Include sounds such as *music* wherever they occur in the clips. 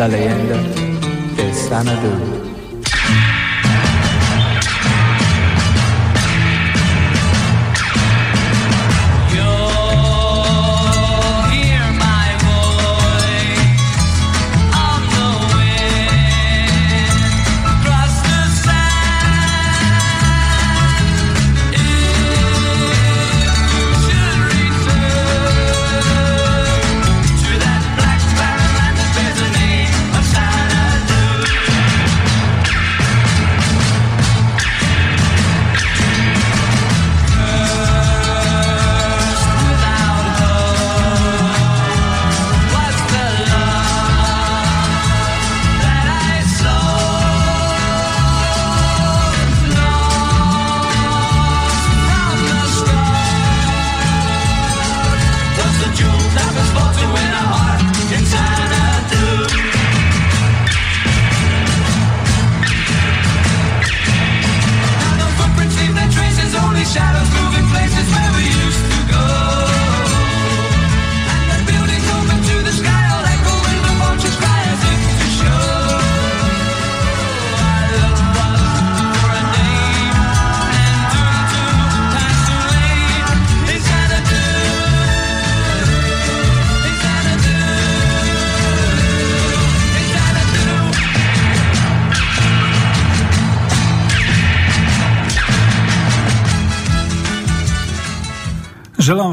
la leyenda del Sanadú.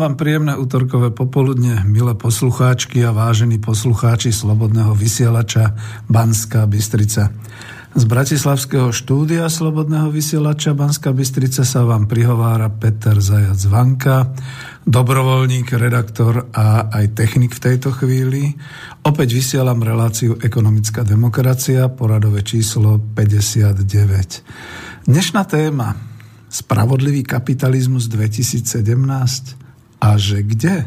Vám príjemné útorkové popoludne, milé poslucháčky a vážení poslucháči Slobodného vysielača Banská Bystrica. Z Bratislavského štúdia Slobodného vysielača Banská Bystrica sa vám prihovára Peter Zajac Vanka, dobrovoľník, redaktor a aj technik v tejto chvíli. Opäť vysielam reláciu Ekonomická demokracia, poradové číslo 59. Dnešná téma Spravodlivý kapitalizmus 2017? A že kde?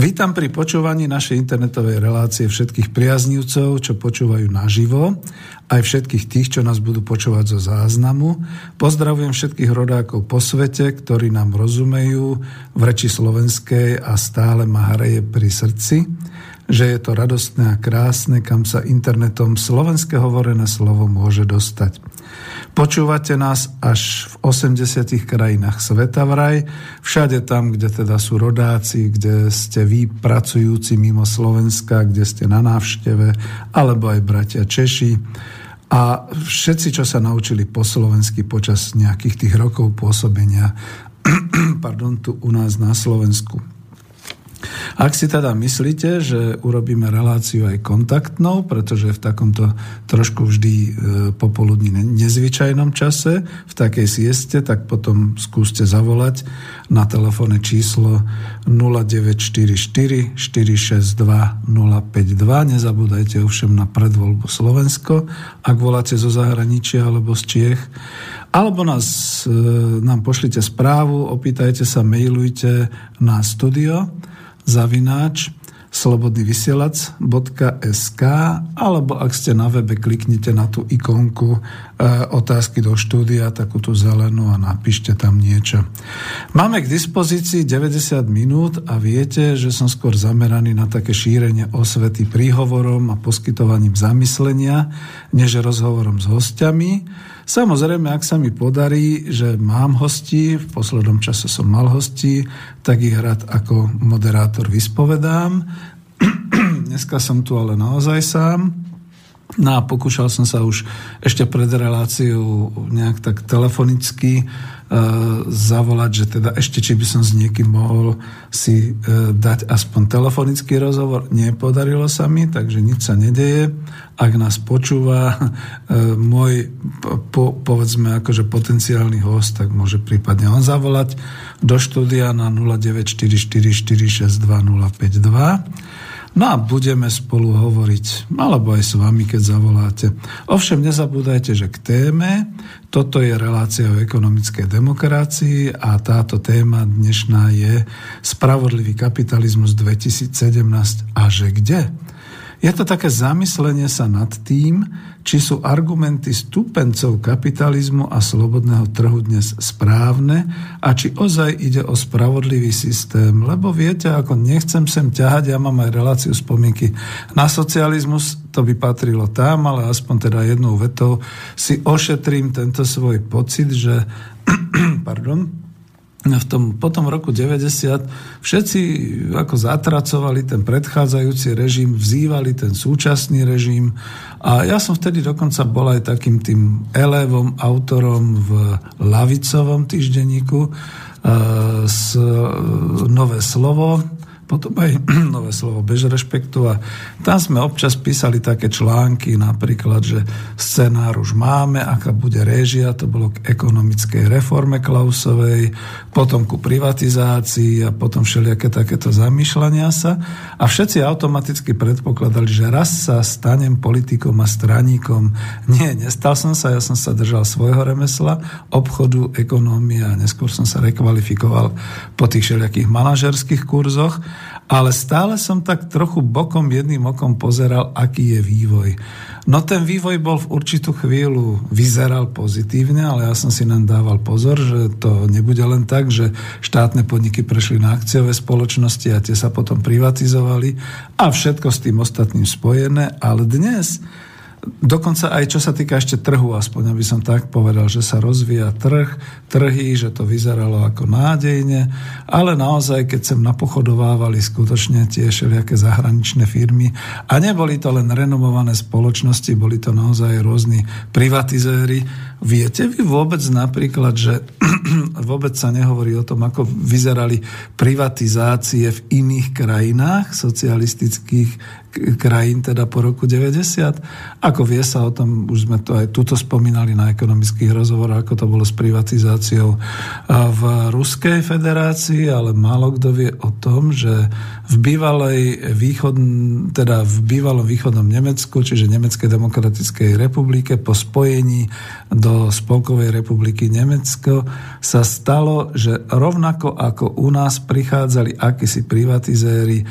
Vítam pri počúvaní našej internetovej relácie všetkých priaznivcov, čo počúvajú naživo, aj všetkých tých, čo nás budú počúvať zo záznamu. Pozdravujem všetkých rodákov po svete, ktorí nám rozumejú v reči slovenskej a stále ma hreje pri srdci, že je to radostné a krásne, kam sa internetom slovenské hovorené slovo môže dostať. Počúvate nás až v 80 krajinách sveta vraj, všade tam, kde teda sú rodáci, kde ste vy pracujúci mimo Slovenska, kde ste na návšteve, alebo aj bratia Češi. A všetci, čo sa naučili po slovensky počas nejakých tých rokov pôsobenia *clears throat* pardon, tu u nás na Slovensku. Ak si teda myslíte, že urobíme reláciu aj kontaktnou, pretože v takomto trošku vždy e, popoludní nezvyčajnom čase, v takej sieste, tak potom skúste zavolať na telefónne číslo 0944 462 052. Nezabúdajte ovšem na predvoľbu Slovensko, ak voláte zo zahraničia alebo z Čiech. Alebo nás, e, nám pošlite správu, opýtajte sa, mailujte na studio zavináč slobodnyvysielac.sk alebo ak ste na webe, kliknite na tú ikonku otázky do štúdia, takú tú zelenú a napíšte tam niečo. Máme k dispozícii 90 minút a viete, že som skôr zameraný na také šírenie osvety príhovorom a poskytovaním zamyslenia, než rozhovorom s hostiami. Samozrejme, ak sa mi podarí, že mám hosti, v poslednom čase som mal hosti, tak ich rád ako moderátor vyspovedám. *clears throat* Dneska som tu ale naozaj sám. No a pokúšal som sa už ešte pred reláciou nejak tak telefonicky E, zavolať, že teda ešte či by som s niekým mohol si e, dať aspoň telefonický rozhovor. Nepodarilo sa mi, takže nič sa nedeje. Ak nás počúva e, môj, po, povedzme, akože potenciálny host, tak môže prípadne on zavolať do štúdia na 0944462052 No a budeme spolu hovoriť, alebo aj s vami, keď zavoláte. Ovšem nezabúdajte, že k téme, toto je relácia o ekonomickej demokracii a táto téma dnešná je Spravodlivý kapitalizmus 2017 a že kde? Je to také zamyslenie sa nad tým, či sú argumenty stupencov kapitalizmu a slobodného trhu dnes správne a či ozaj ide o spravodlivý systém. Lebo viete, ako nechcem sem ťahať, ja mám aj reláciu spomienky na socializmus, to by patrilo tam, ale aspoň teda jednou vetou si ošetrím tento svoj pocit, že *clears throat* pardon, v tom, po tom roku 90 všetci ako zatracovali ten predchádzajúci režim, vzývali ten súčasný režim a ja som vtedy dokonca bol aj takým tým elevom, autorom v lavicovom týždenníku s e, Nové slovo, potom aj *clears throat* nové slovo bez rešpektu. A tam sme občas písali také články, napríklad, že scenár už máme, aká bude réžia, to bolo k ekonomickej reforme Klausovej, potom ku privatizácii a potom všelijaké takéto zamýšľania sa. A všetci automaticky predpokladali, že raz sa stanem politikom a straníkom. *laughs* Nie, nestal som sa, ja som sa držal svojho remesla, obchodu, ekonómie a neskôr som sa rekvalifikoval po tých všelijakých manažerských kurzoch ale stále som tak trochu bokom jedným okom pozeral, aký je vývoj. No ten vývoj bol v určitú chvíľu, vyzeral pozitívne, ale ja som si nám dával pozor, že to nebude len tak, že štátne podniky prešli na akciové spoločnosti a tie sa potom privatizovali a všetko s tým ostatným spojené, ale dnes Dokonca aj čo sa týka ešte trhu, aspoň aby som tak povedal, že sa rozvíja trh, trhy, že to vyzeralo ako nádejne, ale naozaj, keď sem napochodovávali skutočne tie všelijaké zahraničné firmy a neboli to len renomované spoločnosti, boli to naozaj rôzni privatizéry. Viete vy vôbec napríklad, že *clears throat* vôbec sa nehovorí o tom, ako vyzerali privatizácie v iných krajinách socialistických krajín teda po roku 90. Ako vie sa o tom, už sme to aj tuto spomínali na ekonomických rozhovoroch, ako to bolo s privatizáciou v Ruskej federácii, ale málo kto vie o tom, že v bývalej východ, teda v bývalom východnom Nemecku, čiže Nemeckej demokratickej republike po spojení do Spolkovej republiky Nemecko sa stalo, že rovnako ako u nás prichádzali akýsi privatizéri, e,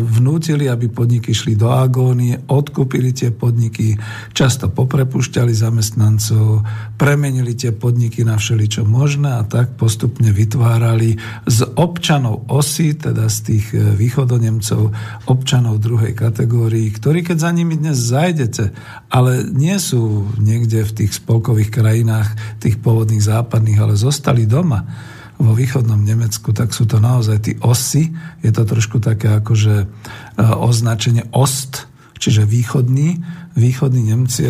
vnútili, aby podniky šli do agónie, odkúpili tie podniky, často poprepušťali zamestnancov, premenili tie podniky na všeličo možné a tak postupne vytvárali z občanov osy, teda z tých e, východonemcov, občanov druhej kategórii, ktorí keď za nimi dnes zajdete, ale nie sú niekde v tých spolkových krajinách, tých pôvodných západných, ale zostali doma vo východnom Nemecku, tak sú to naozaj tí osy. Je to trošku také akože označenie ost, čiže východní, východní Nemci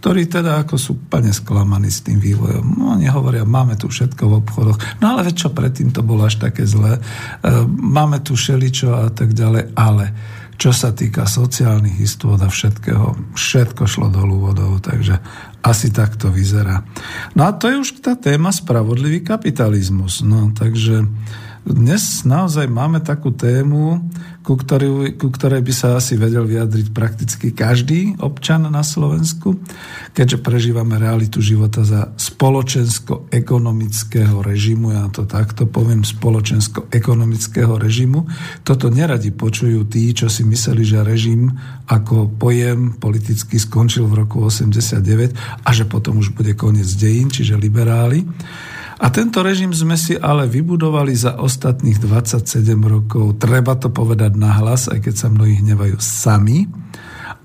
ktorí teda ako sú úplne sklamaní s tým vývojom. No oni hovoria, máme tu všetko v obchodoch. No ale veď čo predtým to bolo až také zlé. E, máme tu šeličo a tak ďalej, ale čo sa týka sociálnych istôt a všetkého, všetko šlo dolu vodou, takže asi tak to vyzerá. No a to je už tá téma spravodlivý kapitalizmus. No takže dnes naozaj máme takú tému, ku, ktorý, ku ktorej by sa asi vedel vyjadriť prakticky každý občan na Slovensku, keďže prežívame realitu života za spoločensko-ekonomického režimu, ja to takto poviem, spoločensko-ekonomického režimu. Toto neradi počujú tí, čo si mysleli, že režim ako pojem politicky skončil v roku 89 a že potom už bude koniec dejín, čiže liberáli. A tento režim sme si ale vybudovali za ostatných 27 rokov. Treba to povedať nahlas, aj keď sa mnohí hnevajú sami.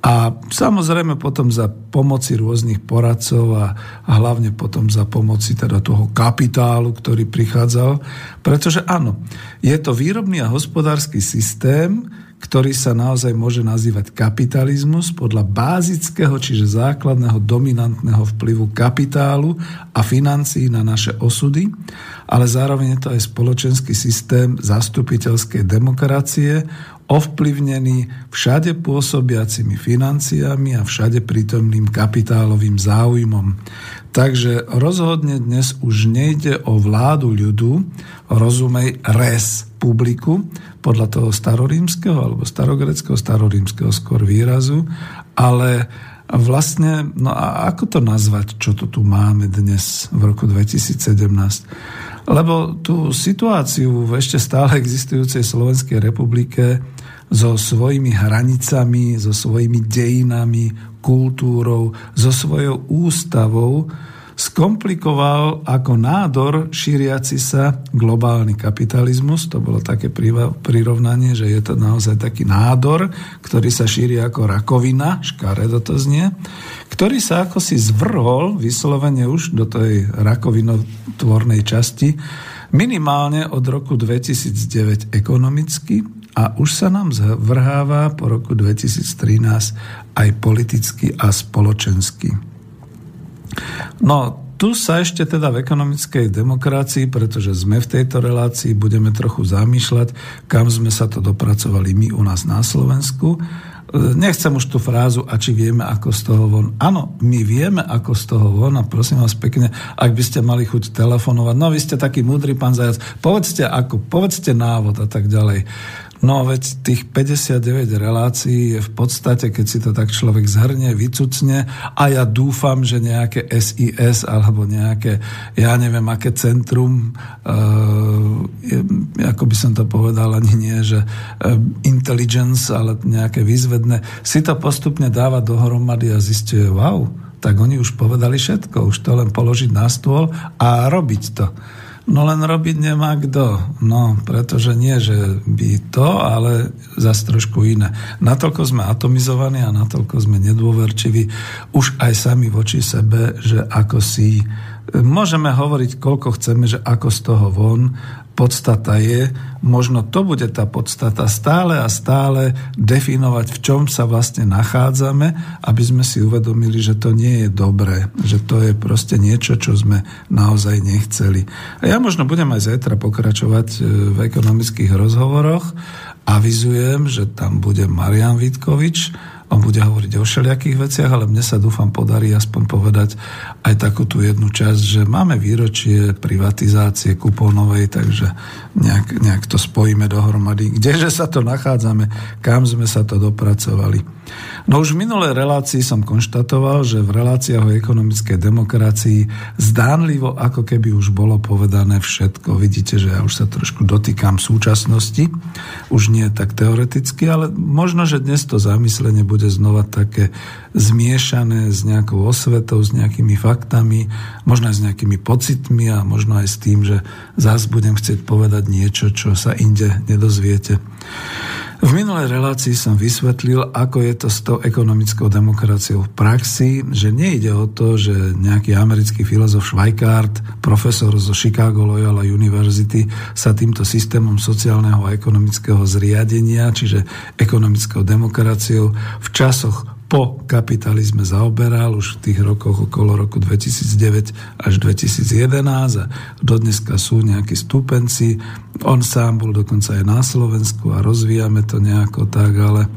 A samozrejme potom za pomoci rôznych poradcov a, a hlavne potom za pomoci teda toho kapitálu, ktorý prichádzal. Pretože áno, je to výrobný a hospodársky systém, ktorý sa naozaj môže nazývať kapitalizmus podľa bázického, čiže základného dominantného vplyvu kapitálu a financií na naše osudy, ale zároveň je to aj spoločenský systém zastupiteľskej demokracie, ovplyvnený všade pôsobiacimi financiami a všade prítomným kapitálovým záujmom. Takže rozhodne dnes už nejde o vládu ľudu, rozumej res publiku, podľa toho starorímskeho alebo starogreckého, starorímskeho skôr výrazu, ale vlastne, no a ako to nazvať, čo to tu máme dnes v roku 2017? Lebo tú situáciu v ešte stále existujúcej Slovenskej republike so svojimi hranicami, so svojimi dejinami, kultúrou, so svojou ústavou, skomplikoval ako nádor šíriaci sa globálny kapitalizmus. To bolo také prirovnanie, že je to naozaj taký nádor, ktorý sa šíri ako rakovina, škaredo to znie, ktorý sa ako si zvrhol vyslovene už do tej rakovinotvornej časti minimálne od roku 2009 ekonomicky a už sa nám zvrháva po roku 2013 aj politicky a spoločensky. No, tu sa ešte teda v ekonomickej demokracii, pretože sme v tejto relácii, budeme trochu zamýšľať, kam sme sa to dopracovali my u nás na Slovensku. Nechcem už tú frázu, a či vieme, ako z toho von. Áno, my vieme, ako z toho von a prosím vás pekne, ak by ste mali chuť telefonovať, no vy ste taký múdry pán Zajac, povedzte ako, povedzte návod a tak ďalej. No veď tých 59 relácií je v podstate, keď si to tak človek zhrnie, vycucne a ja dúfam, že nejaké SIS alebo nejaké, ja neviem, aké centrum, je, ako by som to povedal, ani nie, že uh, intelligence, ale nejaké výzvedné, si to postupne dáva dohromady a zistuje, wow, tak oni už povedali všetko, už to len položiť na stôl a robiť to. No len robiť nemá kto. No, pretože nie, že by to, ale zase trošku iné. Natoľko sme atomizovaní a natoľko sme nedôverčiví už aj sami voči sebe, že ako si môžeme hovoriť, koľko chceme, že ako z toho von, podstata je, možno to bude tá podstata stále a stále definovať, v čom sa vlastne nachádzame, aby sme si uvedomili, že to nie je dobré, že to je proste niečo, čo sme naozaj nechceli. A ja možno budem aj zajtra pokračovať e, v ekonomických rozhovoroch. Avizujem, že tam bude Marian Vitkovič, on bude hovoriť o všelijakých veciach, ale mne sa dúfam podarí aspoň povedať aj takú tú jednu časť, že máme výročie privatizácie kupónovej, takže nejak, nejak to spojíme dohromady. Kdeže sa to nachádzame, kam sme sa to dopracovali. No už v minulej relácii som konštatoval, že v reláciách o ekonomickej demokracii zdánlivo ako keby už bolo povedané všetko. Vidíte, že ja už sa trošku dotýkam súčasnosti, už nie tak teoreticky, ale možno, že dnes to zamyslenie bude znova také zmiešané s nejakou osvetou, s nejakými faktami, možno aj s nejakými pocitmi a možno aj s tým, že zás budem chcieť povedať niečo, čo sa inde nedozviete. V minulej relácii som vysvetlil, ako je to s tou ekonomickou demokraciou v praxi, že nejde o to, že nejaký americký filozof Schweikart, profesor zo Chicago Loyola University, sa týmto systémom sociálneho a ekonomického zriadenia, čiže ekonomickou demokraciou v časoch po kapitalizme zaoberal už v tých rokoch okolo roku 2009 až 2011 a dodneska sú nejakí stúpenci. On sám bol dokonca aj na Slovensku a rozvíjame to nejako tak, ale e,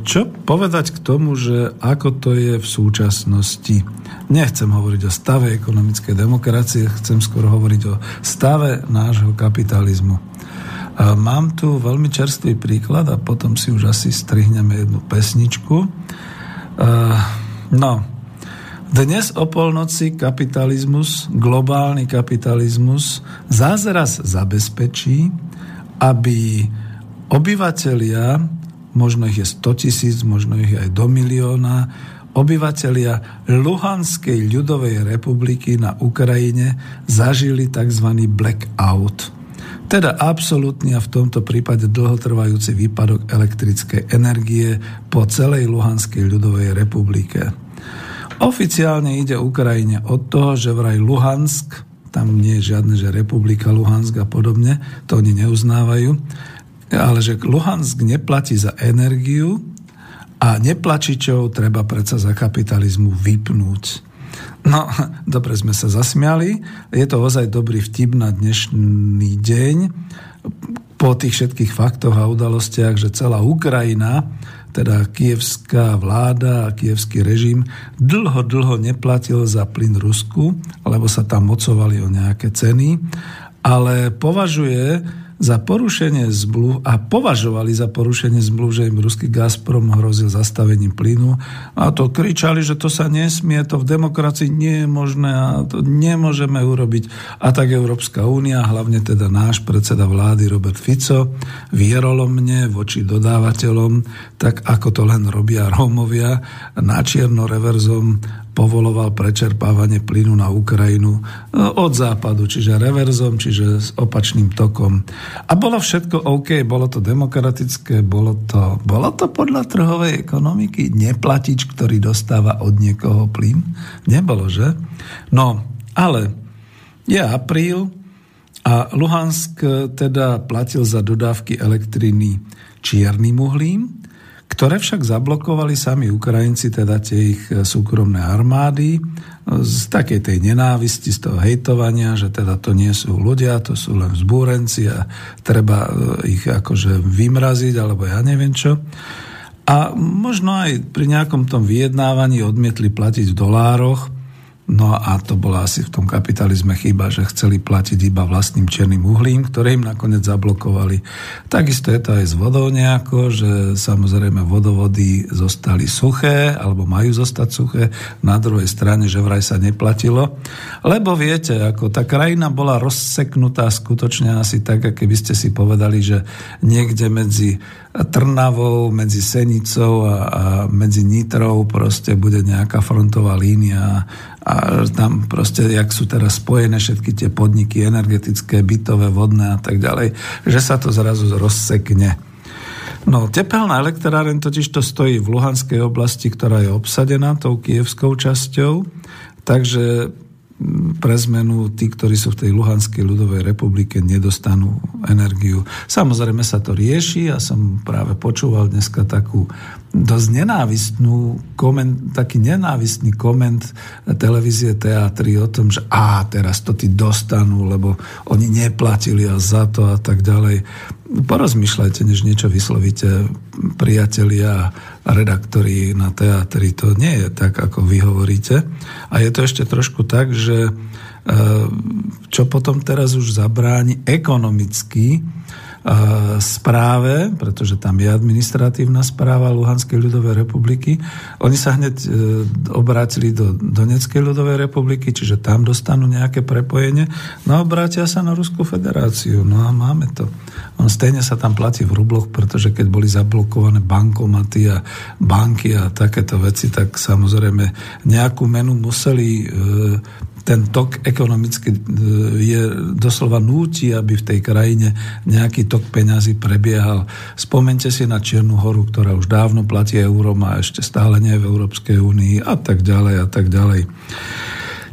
čo povedať k tomu, že ako to je v súčasnosti? Nechcem hovoriť o stave ekonomickej demokracie, chcem skôr hovoriť o stave nášho kapitalizmu. Mám tu veľmi čerstvý príklad a potom si už asi strihneme jednu pesničku. No, dnes o polnoci kapitalizmus, globálny kapitalizmus zázraz zabezpečí, aby obyvatelia, možno ich je 100 tisíc, možno ich je aj do milióna, obyvatelia Luhanskej ľudovej republiky na Ukrajine zažili tzv. blackout – teda absolútny a v tomto prípade dlhotrvajúci výpadok elektrickej energie po celej Luhanskej ľudovej republike. Oficiálne ide Ukrajine od toho, že vraj Luhansk, tam nie je žiadne, že republika Luhansk a podobne, to oni neuznávajú, ale že Luhansk neplatí za energiu a neplačičov treba predsa za kapitalizmu vypnúť. No, *laughs* dobre sme sa zasmiali. Je to ozaj dobrý vtip na dnešný deň. Po tých všetkých faktoch a udalostiach, že celá Ukrajina, teda kievská vláda a kievský režim, dlho, dlho neplatil za plyn Rusku, lebo sa tam mocovali o nejaké ceny, ale považuje za porušenie zmluv a považovali za porušenie zmluv, že im ruský Gazprom hrozil zastavením plynu a to kričali, že to sa nesmie, to v demokracii nie je možné a to nemôžeme urobiť. A tak Európska únia, hlavne teda náš predseda vlády Robert Fico, vierolomne voči dodávateľom, tak ako to len robia Rómovia, na čierno reverzom povoloval prečerpávanie plynu na Ukrajinu e, od západu, čiže reverzom, čiže s opačným tokom. A bolo všetko OK, bolo to demokratické, bolo to, bolo to podľa trhovej ekonomiky neplatič, ktorý dostáva od niekoho plyn? Nebolo, že? No, ale je apríl a Luhansk teda platil za dodávky elektriny čiernym uhlím, ktoré však zablokovali sami Ukrajinci, teda tie ich e, súkromné armády, z takej tej nenávisti, z toho hejtovania, že teda to nie sú ľudia, to sú len vzbúrenci a treba e, ich akože vymraziť, alebo ja neviem čo. A možno aj pri nejakom tom vyjednávaní odmietli platiť v dolároch, No a to bola asi v tom kapitalizme chyba, že chceli platiť iba vlastným černým uhlím, ktoré im nakoniec zablokovali. Takisto je to aj s vodou nejako, že samozrejme vodovody zostali suché, alebo majú zostať suché. Na druhej strane, že vraj sa neplatilo. Lebo viete, ako tá krajina bola rozseknutá skutočne asi tak, keby ste si povedali, že niekde medzi Trnavou, medzi Senicou a, a medzi Nitrou proste bude nejaká frontová línia a tam proste, jak sú teraz spojené všetky tie podniky energetické, bytové, vodné a tak ďalej, že sa to zrazu rozsekne. No, tepelná elektráren totiž to stojí v Luhanskej oblasti, ktorá je obsadená tou kievskou časťou, takže pre zmenu tí, ktorí sú v tej Luhanskej ľudovej republike, nedostanú energiu. Samozrejme sa to rieši. Ja som práve počúval dneska takú dosť nenávistnú koment, taký nenávistný koment televízie teatry o tom, že a teraz to ty dostanú, lebo oni neplatili a za to a tak ďalej. Porozmýšľajte, než niečo vyslovíte priatelia a redaktori na teatri. To nie je tak, ako vy hovoríte. A je to ešte trošku tak, že e, čo potom teraz už zabráni ekonomicky správe, pretože tam je administratívna správa Luhanskej ľudovej republiky. Oni sa hneď e, obrátili do Donetskej ľudovej republiky, čiže tam dostanú nejaké prepojenie. No a obrátia sa na Ruskú federáciu. No a máme to. On stejne sa tam platí v rubloch, pretože keď boli zablokované bankomaty a banky a takéto veci, tak samozrejme nejakú menu museli e, ten tok ekonomicky e, je doslova núti, aby v tej krajine nejaký tok peňazí prebiehal. Spomente si na Čiernu horu, ktorá už dávno platí eurom a ešte stále nie v Európskej únii a tak ďalej a tak ďalej.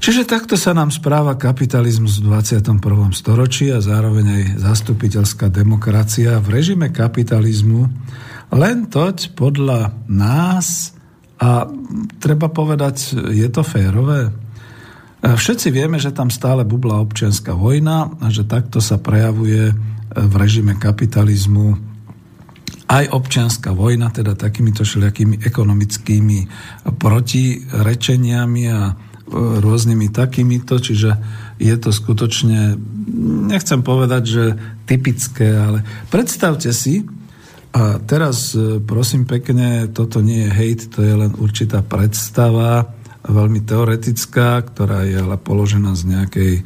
Čiže takto sa nám správa kapitalizmus v 21. storočí a zároveň aj zastupiteľská demokracia v režime kapitalizmu len toť podľa nás a treba povedať, je to férové? Všetci vieme, že tam stále bubla občianská vojna a že takto sa prejavuje v režime kapitalizmu aj občianská vojna, teda takýmito všelijakými ekonomickými protirečeniami a e, rôznymi takýmito, čiže je to skutočne, nechcem povedať, že typické, ale predstavte si, a teraz e, prosím pekne, toto nie je hejt, to je len určitá predstava, veľmi teoretická, ktorá je ale položená z nejakej e,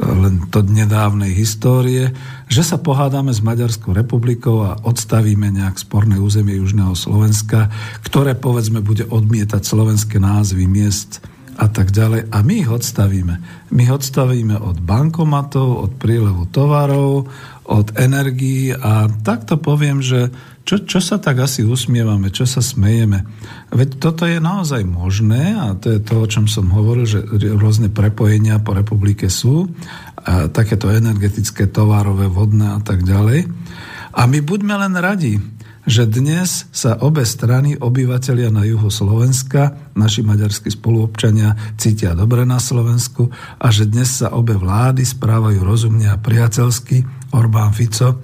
len to nedávnej histórie, že sa pohádame s Maďarskou republikou a odstavíme nejak sporné územie Južného Slovenska, ktoré povedzme bude odmietať slovenské názvy miest a tak ďalej. A my ich odstavíme. My ich odstavíme od bankomatov, od prílevu tovarov, od energií a takto poviem, že čo, čo sa tak asi usmievame, čo sa smejeme. Veď toto je naozaj možné a to je to, o čom som hovoril, že rôzne prepojenia po republike sú, a takéto energetické, tovarové, vodné a tak ďalej. A my buďme len radi, že dnes sa obe strany, obyvateľia na juhu Slovenska, naši maďarskí spoluobčania cítia dobre na Slovensku a že dnes sa obe vlády správajú rozumne a priateľsky, Orbán Fico,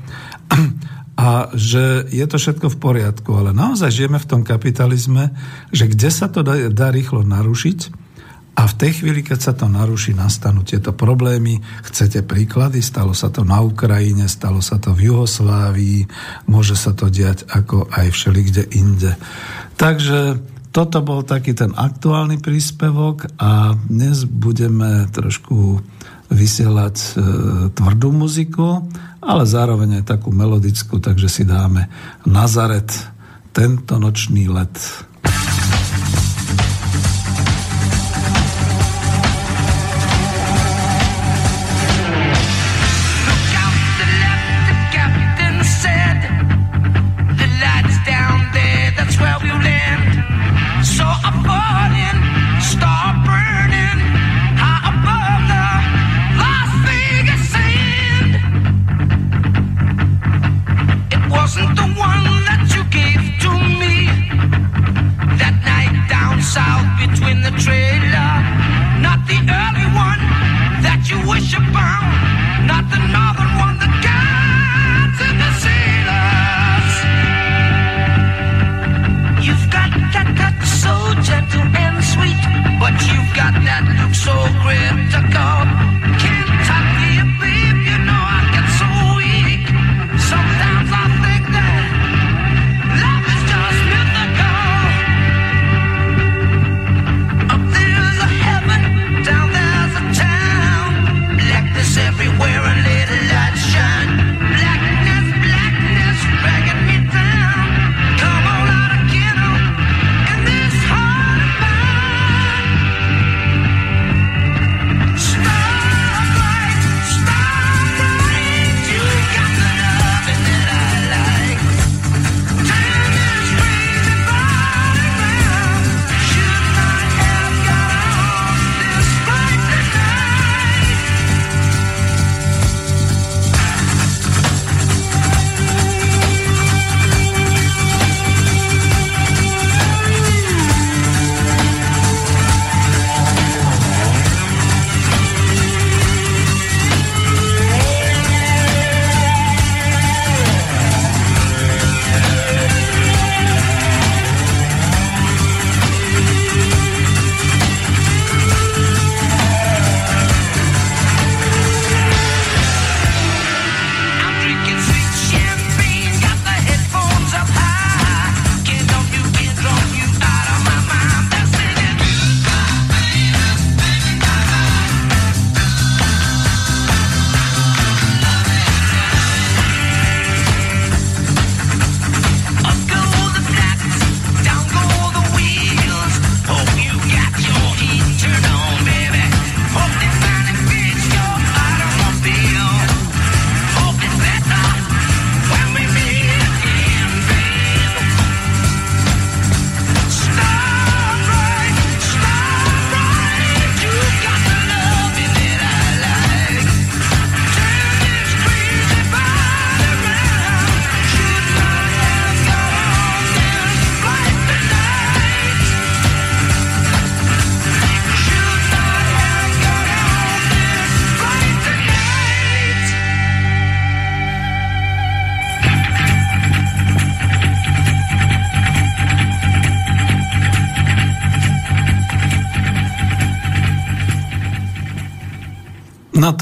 a že je to všetko v poriadku. Ale naozaj žijeme v tom kapitalizme, že kde sa to dá, dá rýchlo narušiť A v tej chvíli, keď sa to naruší, nastanú tieto problémy. Chcete príklady? Stalo sa to na Ukrajine, stalo sa to v Juhoslávii, môže sa to diať ako aj všelikde inde. Takže toto bol taký ten aktuálny príspevok a dnes budeme trošku vysielať e, tvrdú muziku, ale zároveň aj takú melodickú, takže si dáme Nazaret, tento nočný let.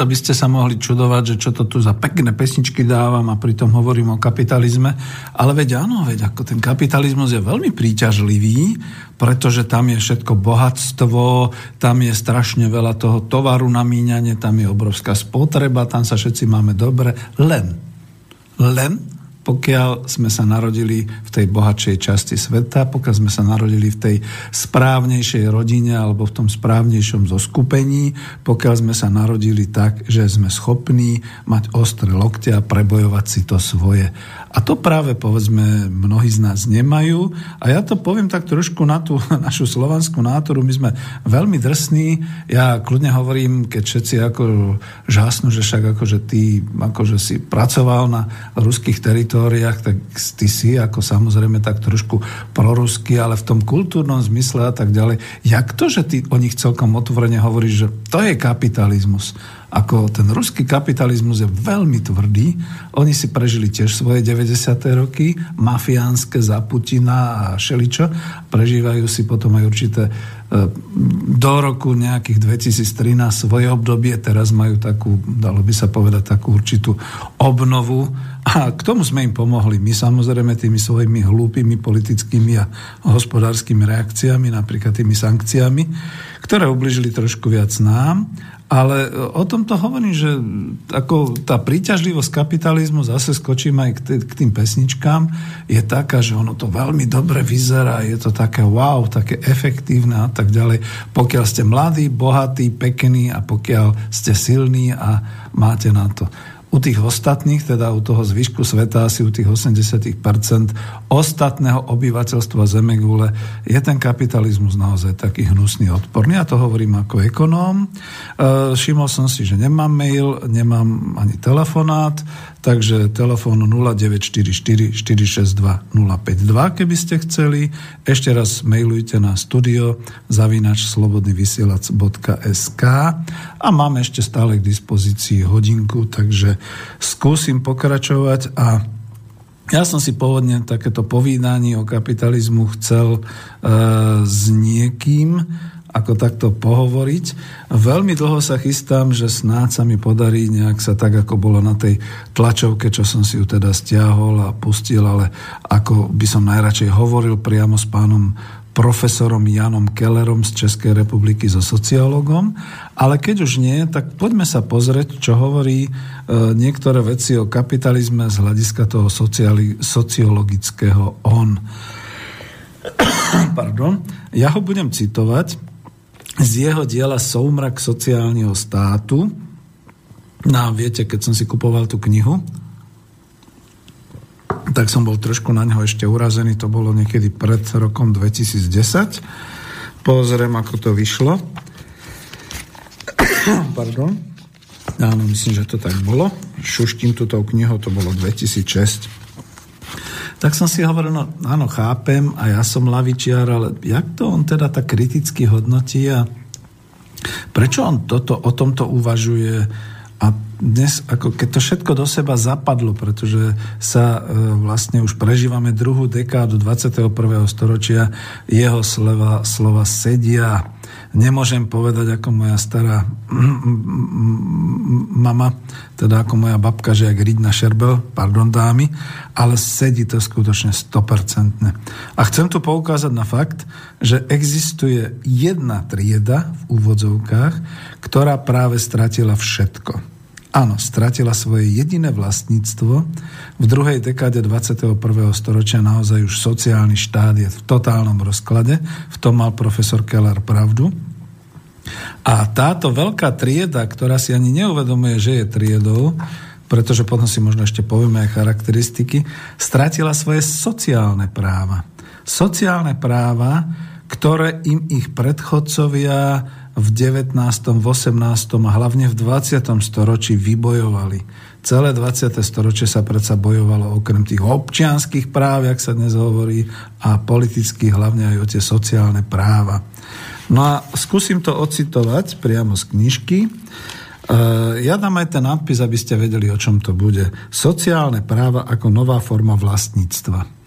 To by ste sa mohli čudovať, že čo to tu za pekné pesničky dávam a pritom hovorím o kapitalizme. Ale veď áno, veď ako ten kapitalizmus je veľmi príťažlivý, pretože tam je všetko bohatstvo, tam je strašne veľa toho tovaru na míňanie, tam je obrovská spotreba, tam sa všetci máme dobre. Len, len pokiaľ sme sa narodili v tej bohatšej časti sveta, pokiaľ sme sa narodili v tej správnejšej rodine alebo v tom správnejšom zoskupení, pokiaľ sme sa narodili tak, že sme schopní mať ostré lokte a prebojovať si to svoje. A to práve, povedzme, mnohí z nás nemajú. A ja to poviem tak trošku na tú *laughs* našu slovanskú nátoru. My sme veľmi drsní. Ja kľudne hovorím, keď všetci ako žásnu, že však akože ty akože si pracoval na ruských teritóriách, tak ty si ako samozrejme tak trošku prorusky, ale v tom kultúrnom zmysle a tak ďalej. Jak to, že ty o nich celkom otvorene hovoríš, že to je kapitalizmus? Ako ten ruský kapitalizmus je veľmi tvrdý. Oni si prežili tiež svoje 90. roky, mafiánske za Putina a šeličo. Prežívajú si potom aj určité e, do roku nejakých 2013 svoje obdobie, teraz majú takú, dalo by sa povedať, takú určitú obnovu a k tomu sme im pomohli. My samozrejme tými svojimi hlúpými politickými a hospodárskymi reakciami, napríklad tými sankciami, ktoré ubližili trošku viac nám. Ale o tomto hovorím, že ako tá príťažlivosť kapitalizmu, zase skočím aj k tým pesničkám, je taká, že ono to veľmi dobre vyzerá, je to také wow, také efektívne a tak ďalej. Pokiaľ ste mladí, bohatí, pekní a pokiaľ ste silní a máte na to u tých ostatných, teda u toho zvyšku sveta, asi u tých 80% ostatného obyvateľstva Zemegule, je ten kapitalizmus naozaj taký hnusný, odporný. Ja to hovorím ako ekonóm. E, všimol som si, že nemám mail, nemám ani telefonát, Takže telefón 0944 462 052, keby ste chceli. Ešte raz mailujte na studio zavinač slobodnyvysielac.sk a máme ešte stále k dispozícii hodinku, takže skúsim pokračovať a ja som si pôvodne takéto povídanie o kapitalizmu chcel e, s niekým, ako takto pohovoriť. Veľmi dlho sa chystám, že snáď sa mi podarí nejak sa tak, ako bolo na tej tlačovke, čo som si ju teda stiahol a pustil, ale ako by som najradšej hovoril priamo s pánom profesorom Janom Kellerom z Českej republiky so sociológom. Ale keď už nie, tak poďme sa pozrieť, čo hovorí e, niektoré veci o kapitalizme z hľadiska toho sociali- sociologického on. *coughs* Pardon. Ja ho budem citovať z jeho diela Soumrak sociálneho státu. No viete, keď som si kupoval tú knihu, tak som bol trošku na neho ešte urazený, to bolo niekedy pred rokom 2010. Pozriem, ako to vyšlo. *coughs* Pardon. Áno, myslím, že to tak bolo. Šuštím túto knihu, to bolo 2006 tak som si hovoril, no áno, chápem a ja som lavičiar, ale jak to on teda tak kriticky hodnotí a prečo on toto, o tomto uvažuje dnes, ako keď to všetko do seba zapadlo, pretože sa e, vlastne už prežívame druhú dekádu 21. storočia, jeho slova, slova sedia nemôžem povedať ako moja stará *clears throat* mama, teda ako moja babka, že jak Ridna Šerbel, pardon dámy, ale sedí to skutočne 100%. A chcem tu poukázať na fakt, že existuje jedna trieda v úvodzovkách, ktorá práve stratila všetko. Áno, stratila svoje jediné vlastníctvo. V druhej dekáde 21. storočia naozaj už sociálny štát je v totálnom rozklade. V tom mal profesor Keller pravdu. A táto veľká trieda, ktorá si ani neuvedomuje, že je triedou, pretože potom si možno ešte povieme aj charakteristiky, stratila svoje sociálne práva. Sociálne práva, ktoré im ich predchodcovia v 19., v 18. a hlavne v 20. storočí vybojovali. Celé 20. storočie sa predsa bojovalo okrem tých občianských práv, jak sa dnes hovorí, a politických, hlavne aj o tie sociálne práva. No a skúsim to ocitovať priamo z knižky. E, ja dám aj ten nadpis, aby ste vedeli, o čom to bude. Sociálne práva ako nová forma vlastníctva.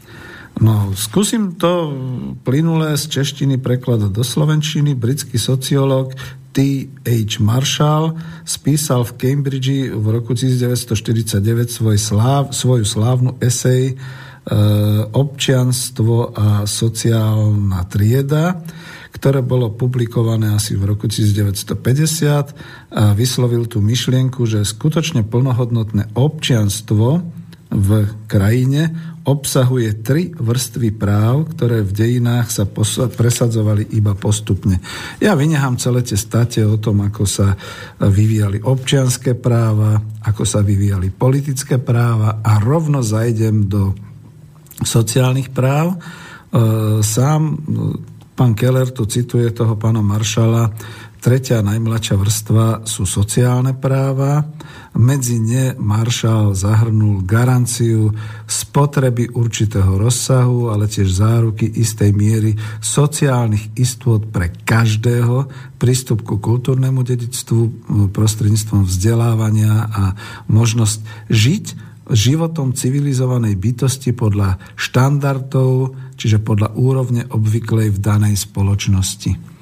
No, skúsim to plynulé z češtiny prekladať do slovenčiny. Britský sociológ T.H. Marshall spísal v Cambridge v roku 1949 svoj sláv, svoju slávnu esej e, Občianstvo a sociálna trieda, ktoré bolo publikované asi v roku 1950 a vyslovil tú myšlienku, že skutočne plnohodnotné občianstvo v krajine obsahuje tri vrstvy práv, ktoré v dejinách sa presadzovali iba postupne. Ja vynehám celé tie state o tom, ako sa vyvíjali občianské práva, ako sa vyvíjali politické práva a rovno zajdem do sociálnych práv. E, sám pán Keller tu cituje toho pána Maršala, tretia najmladšia vrstva sú sociálne práva, medzi ne Maršal zahrnul garanciu spotreby určitého rozsahu, ale tiež záruky istej miery sociálnych istôt pre každého, prístup ku kultúrnemu dedictvu prostredníctvom vzdelávania a možnosť žiť životom civilizovanej bytosti podľa štandardov, čiže podľa úrovne obvyklej v danej spoločnosti.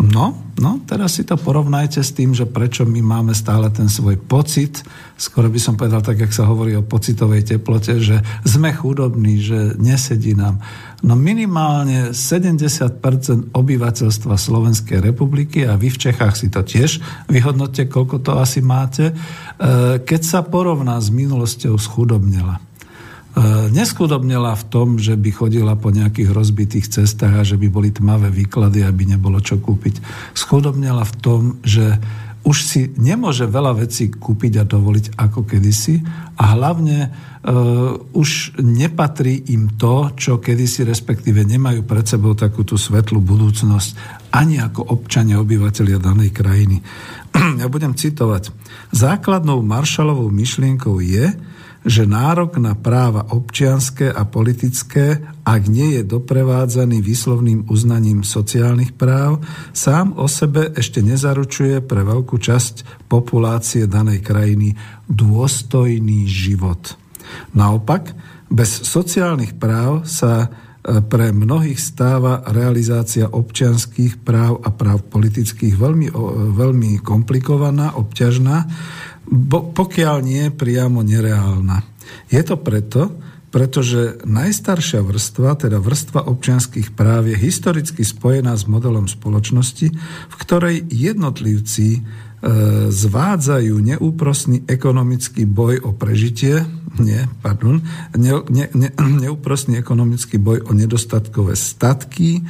No, no, teraz si to porovnajte s tým, že prečo my máme stále ten svoj pocit, skoro by som povedal tak, jak sa hovorí o pocitovej teplote, že sme chudobní, že nesedí nám. No minimálne 70% obyvateľstva Slovenskej republiky, a vy v Čechách si to tiež vyhodnote, koľko to asi máte, e, keď sa porovná s minulosťou schudobnila. E, neskudobnila v tom, že by chodila po nejakých rozbitých cestách a že by boli tmavé výklady, aby nebolo čo kúpiť. Schudobnila v tom, že už si nemôže veľa vecí kúpiť a dovoliť ako kedysi a hlavne uh, už nepatrí im to, čo kedysi respektíve nemajú pred sebou takú tú svetlú budúcnosť ani ako občania, obyvateľia danej krajiny. *clears throat* ja budem citovať. Základnou Maršalovou myšlienkou je, že nárok na práva občianské a politické, ak nie je doprevádzaný výslovným uznaním sociálnych práv, sám o sebe ešte nezaručuje pre veľkú časť populácie danej krajiny dôstojný život. Naopak, bez sociálnych práv sa e, pre mnohých stáva realizácia občianských práv a práv politických veľmi, veľmi komplikovaná, obťažná, bo, pokiaľ nie priamo nereálna. Je to preto, pretože najstaršia vrstva, teda vrstva občianských práv, je historicky spojená s modelom spoločnosti, v ktorej jednotlivci e, zvádzajú neúprosný ekonomický boj o prežitie, nie, pardon, ne, ne, ne, *clears throat* neúprosný ekonomický boj o nedostatkové statky, e,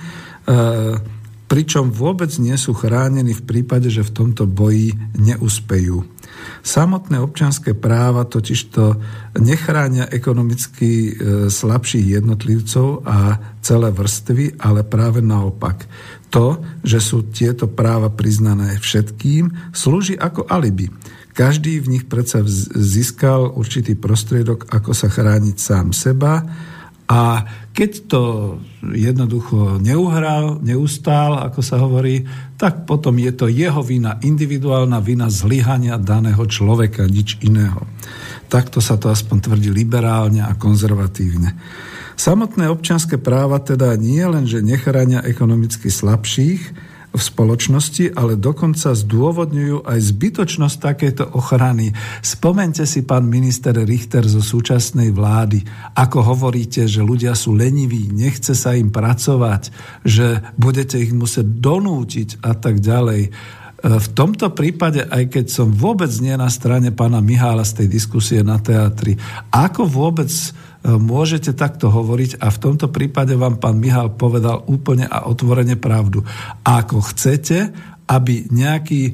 pričom vôbec nie sú chránení v prípade, že v tomto boji neúspejú. Samotné občanské práva totižto nechránia ekonomicky e, slabších jednotlivcov a celé vrstvy, ale práve naopak. To, že sú tieto práva priznané všetkým, slúži ako alibi. Každý v nich predsa získal určitý prostriedok, ako sa chrániť sám seba, a keď to jednoducho neuhral, neustál, ako sa hovorí, tak potom je to jeho vina, individuálna vina zlyhania daného človeka, nič iného. Takto sa to aspoň tvrdí liberálne a konzervatívne. Samotné občianské práva teda nie len, že nechránia ekonomicky slabších, v spoločnosti, ale dokonca zdôvodňujú aj zbytočnosť takéto ochrany. Spomente si, pán minister Richter zo súčasnej vlády, ako hovoríte, že ľudia sú leniví, nechce sa im pracovať, že budete ich musieť donútiť a tak ďalej. E, v tomto prípade, aj keď som vôbec nie na strane pána Mihála z tej diskusie na teatri, ako vôbec môžete takto hovoriť a v tomto prípade vám pán Mihal povedal úplne a otvorene pravdu. Ako chcete, aby nejaký e,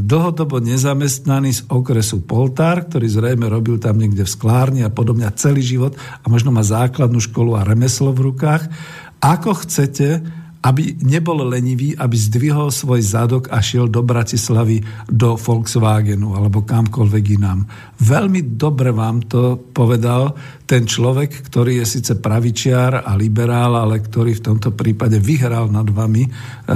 dlhodobo nezamestnaný z okresu Poltár, ktorý zrejme robil tam niekde v sklárni a podobne celý život a možno má základnú školu a remeslo v rukách, ako chcete, aby nebol lenivý, aby zdvihol svoj zadok a šiel do Bratislavy, do Volkswagenu alebo kamkoľvek inám. Veľmi dobre vám to povedal ten človek, ktorý je síce pravičiar a liberál, ale ktorý v tomto prípade vyhral nad vami e,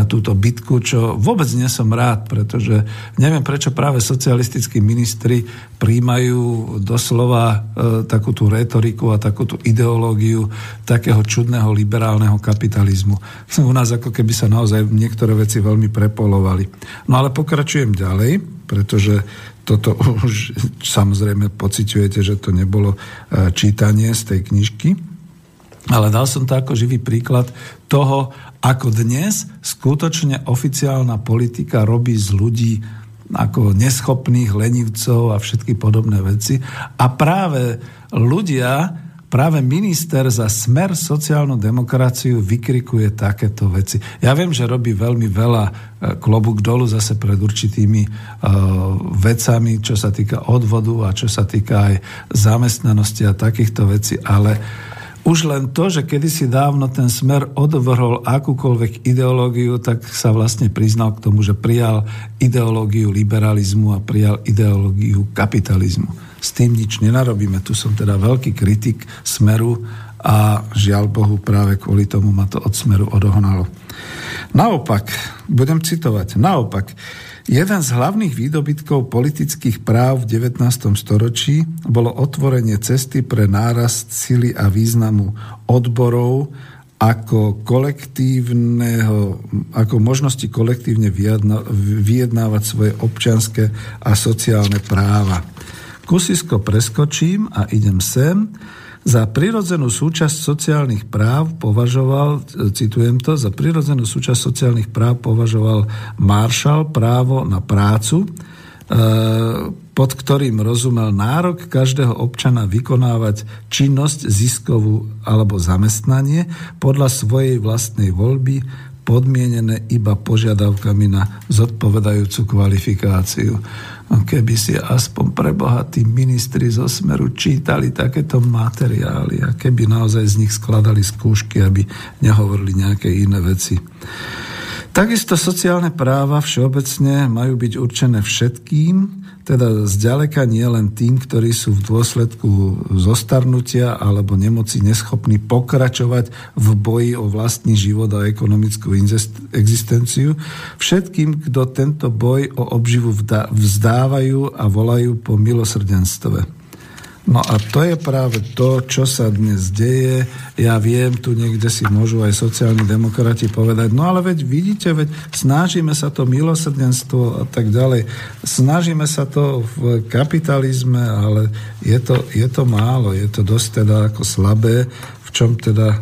túto bitku, čo vôbec nie som rád, pretože neviem, prečo práve socialistickí ministri príjmajú doslova e, takú tú retoriku a takú tú ideológiu takého čudného liberálneho kapitalizmu. U nás ako keby sa naozaj niektoré veci veľmi prepolovali. No ale pokračujem ďalej, pretože toto už samozrejme pociťujete, že to nebolo e, čítanie z tej knižky, ale dal som to ako živý príklad toho, ako dnes skutočne oficiálna politika robí z ľudí ako neschopných lenivcov a všetky podobné veci. A práve ľudia, práve minister za smer sociálnu demokraciu vykrikuje takéto veci. Ja viem, že robí veľmi veľa e, klobúk dolu zase pred určitými uh, vecami, čo sa týka odvodu a čo sa týka aj zamestnanosti a takýchto vecí, ale Už len to, že kedysi dávno ten smer odvrhol akúkoľvek ideológiu, tak sa vlastne priznal k tomu, že prijal ideológiu liberalizmu a prijal ideológiu kapitalizmu. S tým nič nenarobíme. Tu som teda veľký kritik smeru a žiaľ Bohu práve kvôli tomu ma to od smeru odohnalo. Naopak, budem citovať, naopak, Jeden z hlavných výdobytkov politických práv v 19. storočí bolo otvorenie cesty pre nárast sily a významu odborov ako kolektívneho, ako možnosti kolektívne vyjednávať svoje občianské a sociálne práva. Kusisko preskočím a idem sem. Za prirodzenú súčasť sociálnych práv považoval, citujem to, za prirodzenú súčasť sociálnych práv považoval Marshall právo na prácu, e, pod ktorým rozumel nárok každého občana vykonávať činnosť ziskovú alebo zamestnanie podľa svojej vlastnej voľby, podmienené iba požiadavkami na zodpovedajúcu kvalifikáciu. Keby si aspoň prebohatí ministri zo Smeru čítali takéto materiály a keby naozaj z nich skladali skúšky, aby nehovorili nejaké iné veci. Takisto sociálne práva všeobecne majú byť určené všetkým, teda zďaleka nie len tým, ktorí sú v dôsledku zostarnutia alebo nemoci neschopní pokračovať v boji o vlastný život a ekonomickú existenciu, všetkým, kto tento boj o obživu vzdávajú a volajú po milosrdenstve. No a to je práve to, čo sa dnes deje. Ja viem, tu niekde si môžu aj sociálni demokrati povedať, no ale veď vidíte, veď snažíme sa to milosrdenstvo a tak ďalej. Snažíme sa to v kapitalizme, ale je to, je to málo, je to dosť teda ako slabé, v čom teda e,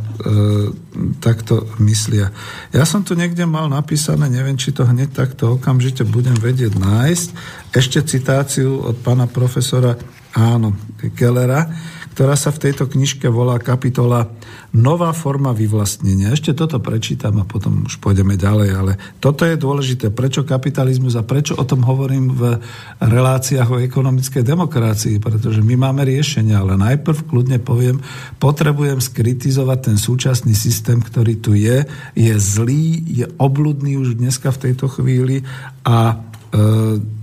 takto myslia. Ja som tu niekde mal napísané, neviem, či to hneď takto okamžite budem vedieť nájsť, ešte citáciu od pána profesora áno, Kellera, ktorá sa v tejto knižke volá kapitola Nová forma vyvlastnenia. Ešte toto prečítam a potom už pôjdeme ďalej, ale toto je dôležité. Prečo kapitalizmus a prečo o tom hovorím v reláciách o ekonomickej demokracii? Pretože my máme riešenia, ale najprv kľudne poviem, potrebujem skritizovať ten súčasný systém, ktorý tu je. Je zlý, je obludný už dneska v tejto chvíli a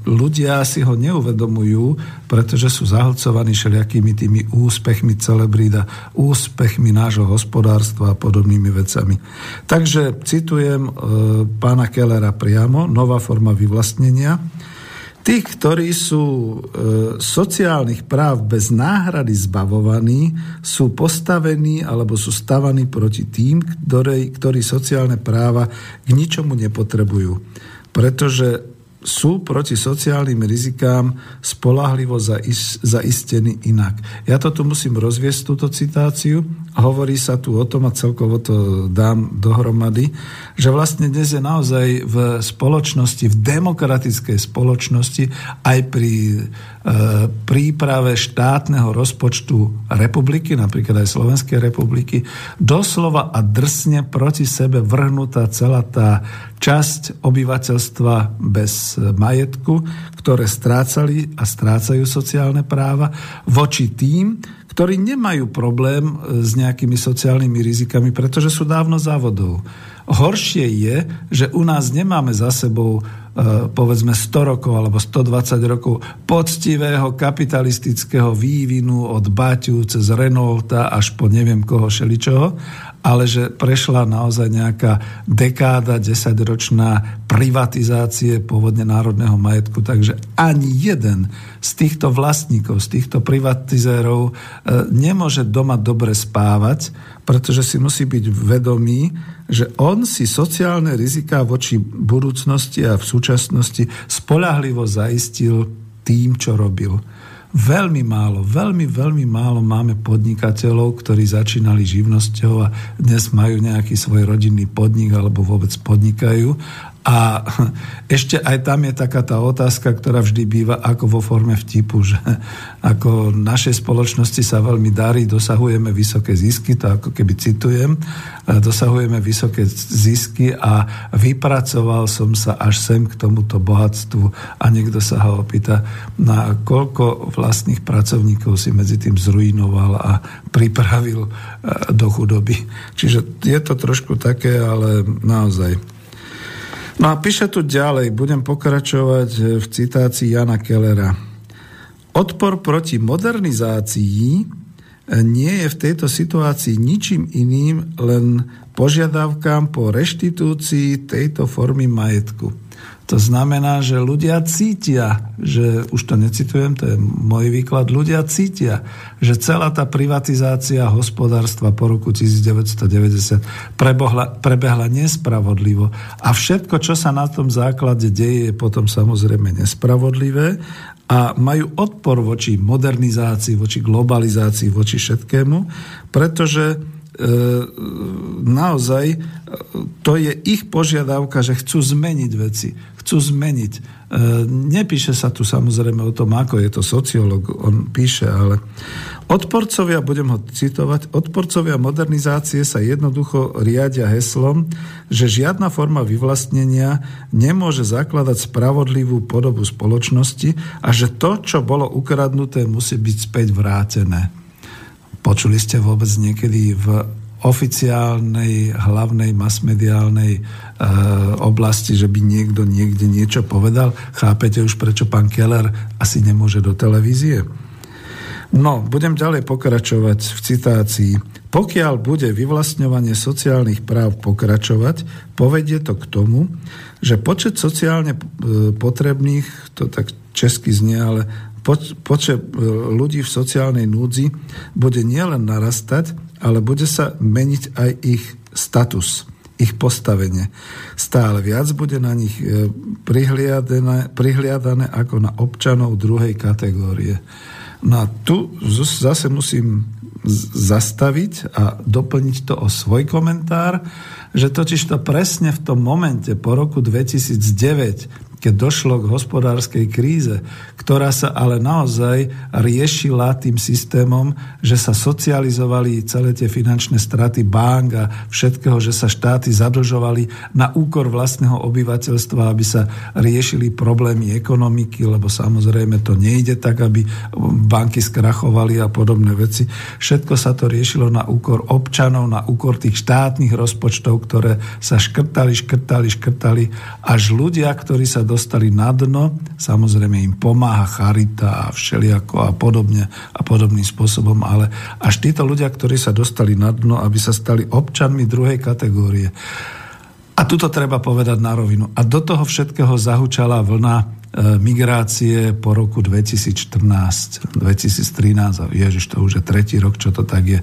ľudia si ho neuvedomujú, pretože sú zahlcovaní všelijakými tými úspechmi celebrida, úspechmi nášho hospodárstva a podobnými vecami. Takže citujem e, pána Kellera priamo, nová forma vyvlastnenia. Tí, ktorí sú e, sociálnych práv bez náhrady zbavovaní, sú postavení alebo sú stavaní proti tým, ktorí, ktorí sociálne práva k ničomu nepotrebujú. Pretože sú proti sociálnym rizikám spolahlivo zaistení inak. Ja to tu musím rozviesť, túto citáciu. Hovorí sa tu o tom, a celkovo to dám dohromady, že vlastne dnes je naozaj v spoločnosti, v demokratickej spoločnosti, aj pri príprave štátneho rozpočtu republiky, napríklad aj Slovenskej republiky, doslova a drsne proti sebe vrhnutá celá tá časť obyvateľstva bez majetku, ktoré strácali a strácajú sociálne práva, voči tým, ktorí nemajú problém e, s nejakými sociálnymi rizikami, pretože sú dávno závodov. Horšie je, že u nás nemáme za sebou E, povedzme 100 rokov alebo 120 rokov poctivého kapitalistického vývinu od Baťu cez Renaulta až po neviem koho šeličoho, ale že prešla naozaj nejaká dekáda, desaťročná privatizácie pôvodne národného majetku, takže ani jeden z týchto vlastníkov, z týchto privatizérov e, nemôže doma dobre spávať, pretože si musí byť vedomý, že on si sociálne riziká voči budúcnosti a v súčasnosti spolahlivo zaistil tým, čo robil. Veľmi málo, veľmi, veľmi málo máme podnikateľov, ktorí začínali živnosťou a dnes majú nejaký svoj rodinný podnik alebo vôbec podnikajú A *laughs* ešte aj tam je taká tá otázka, ktorá vždy býva ako vo forme vtipu, že *laughs* ako našej spoločnosti sa veľmi darí, dosahujeme vysoké zisky, to ako keby citujem, dosahujeme vysoké zisky a vypracoval som sa až sem k tomuto bohatstvu a niekto sa ho opýta, na koľko vlastných pracovníkov si medzi tým zrujnoval a pripravil eh, do chudoby. Čiže je to trošku také, ale naozaj No a píše tu ďalej, budem pokračovať v citácii Jana Kellera. Odpor proti modernizácii eh, nie je v tejto situácii ničím iným, len požiadavkám po reštitúcii tejto formy majetku. To znamená, že ľudia cítia, že už to necitujem, to je môj výklad, ľudia cítia, že celá tá privatizácia hospodárstva po roku 1990 prebohla, prebehla nespravodlivo. A všetko, čo sa na tom základe deje, je potom samozrejme nespravodlivé a majú odpor voči modernizácii, voči globalizácii, voči všetkému, pretože E, naozaj e, to je ich požiadavka, že chcú zmeniť veci, chcú zmeniť. E, nepíše sa tu samozrejme o tom, ako je to sociológ, on píše, ale odporcovia, budem ho citovať, odporcovia modernizácie sa jednoducho riadia heslom, že žiadna forma vyvlastnenia nemôže zakladať spravodlivú podobu spoločnosti a že to, čo bolo ukradnuté, musí byť späť vrátené. Počuli ste vôbec niekedy v oficiálnej, hlavnej, masmediálnej e, oblasti, že by niekto niekde niečo povedal. Chápete už, prečo pán Keller asi nemôže do televízie? No, budem ďalej pokračovať v citácii. Pokiaľ bude vyvlastňovanie sociálnych práv pokračovať, povedie to k tomu, že počet sociálne e, potrebných, to tak česky znie, ale počet e, ľudí v sociálnej núdzi bude nielen narastať, ale bude sa meniť aj ich status, ich postavenie. Stále viac bude na nich e, prihliadané, prihliadané ako na občanov druhej kategórie. No a tu zase musím zastaviť a doplniť to o svoj komentár, že totiž to presne v tom momente po roku 2009 keď došlo k hospodárskej kríze, ktorá sa ale naozaj riešila tým systémom, že sa socializovali celé tie finančné straty bank a všetkého, že sa štáty zadlžovali na úkor vlastného obyvateľstva, aby sa riešili problémy ekonomiky, lebo samozrejme to nejde tak, aby banky skrachovali a podobné veci. Všetko sa to riešilo na úkor občanov, na úkor tých štátnych rozpočtov, ktoré sa škrtali, škrtali, škrtali, až ľudia, ktorí sa dostali na dno, samozrejme im pomáha charita a všelijako a podobne a podobným spôsobom, ale až títo ľudia, ktorí sa dostali na dno, aby sa stali občanmi druhej kategórie. A tuto treba povedať na rovinu. A do toho všetkého zahučala vlna e, migrácie po roku 2014, 2013 a ježiš, to už je tretí rok, čo to tak je.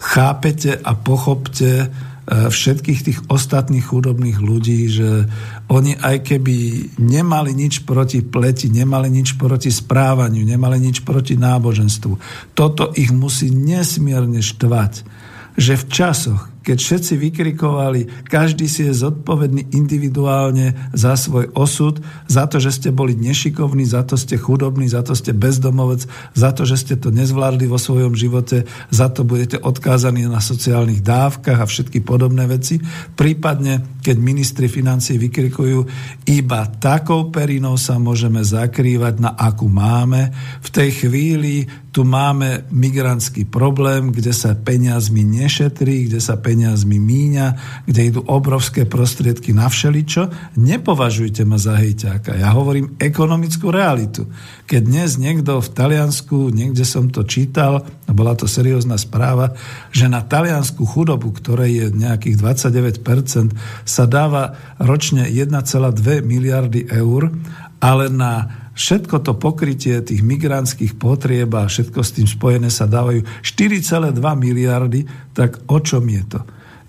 Chápete a pochopte, všetkých tých ostatných chudobných ľudí, že oni aj keby nemali nič proti pleti, nemali nič proti správaniu, nemali nič proti náboženstvu, toto ich musí nesmierne štvať, že v časoch, keď všetci vykrikovali, každý si je zodpovedný individuálne za svoj osud, za to, že ste boli nešikovní, za to ste chudobní, za to ste bezdomovec, za to, že ste to nezvládli vo svojom živote, za to budete odkázaní na sociálnych dávkach a všetky podobné veci. Prípadne, keď ministri financí vykrikujú, iba takou perinou sa môžeme zakrývať, na akú máme. V tej chvíli tu máme migrantský problém, kde sa peniazmi nešetrí, kde sa peniazmi míňa, kde idú obrovské prostriedky na všeličo. Nepovažujte ma za hejťáka. Ja hovorím ekonomickú realitu. Keď dnes niekto v Taliansku, niekde som to čítal, a bola to seriózna správa, že na taliansku chudobu, ktorej je nejakých 29%, sa dáva ročne 1,2 miliardy eur, ale na všetko to pokrytie tých migrantských potrieb a všetko s tým spojené sa dávajú 4,2 miliardy, tak o čom je to?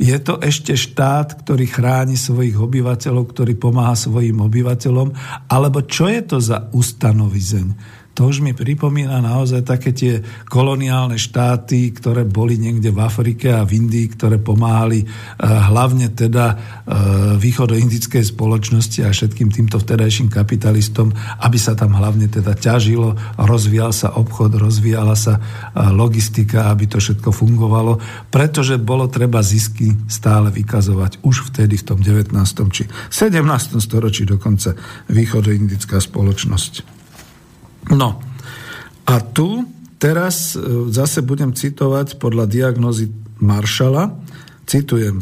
Je to ešte štát, ktorý chráni svojich obyvateľov, ktorý pomáha svojim obyvateľom? Alebo čo je to za ustanovizeň, To už mi pripomína naozaj také tie koloniálne štáty, ktoré boli niekde v Afrike a v Indii, ktoré pomáhali eh, hlavne teda eh, východoindickej spoločnosti a všetkým týmto vtedajším kapitalistom, aby sa tam hlavne teda ťažilo, rozvíjal sa obchod, rozvíjala sa eh, logistika, aby to všetko fungovalo, pretože bolo treba zisky stále vykazovať už vtedy v tom 19. či 17. storočí dokonca východoindická spoločnosť. No a tu teraz e, zase budem citovať podľa diagnozy Maršala, citujem,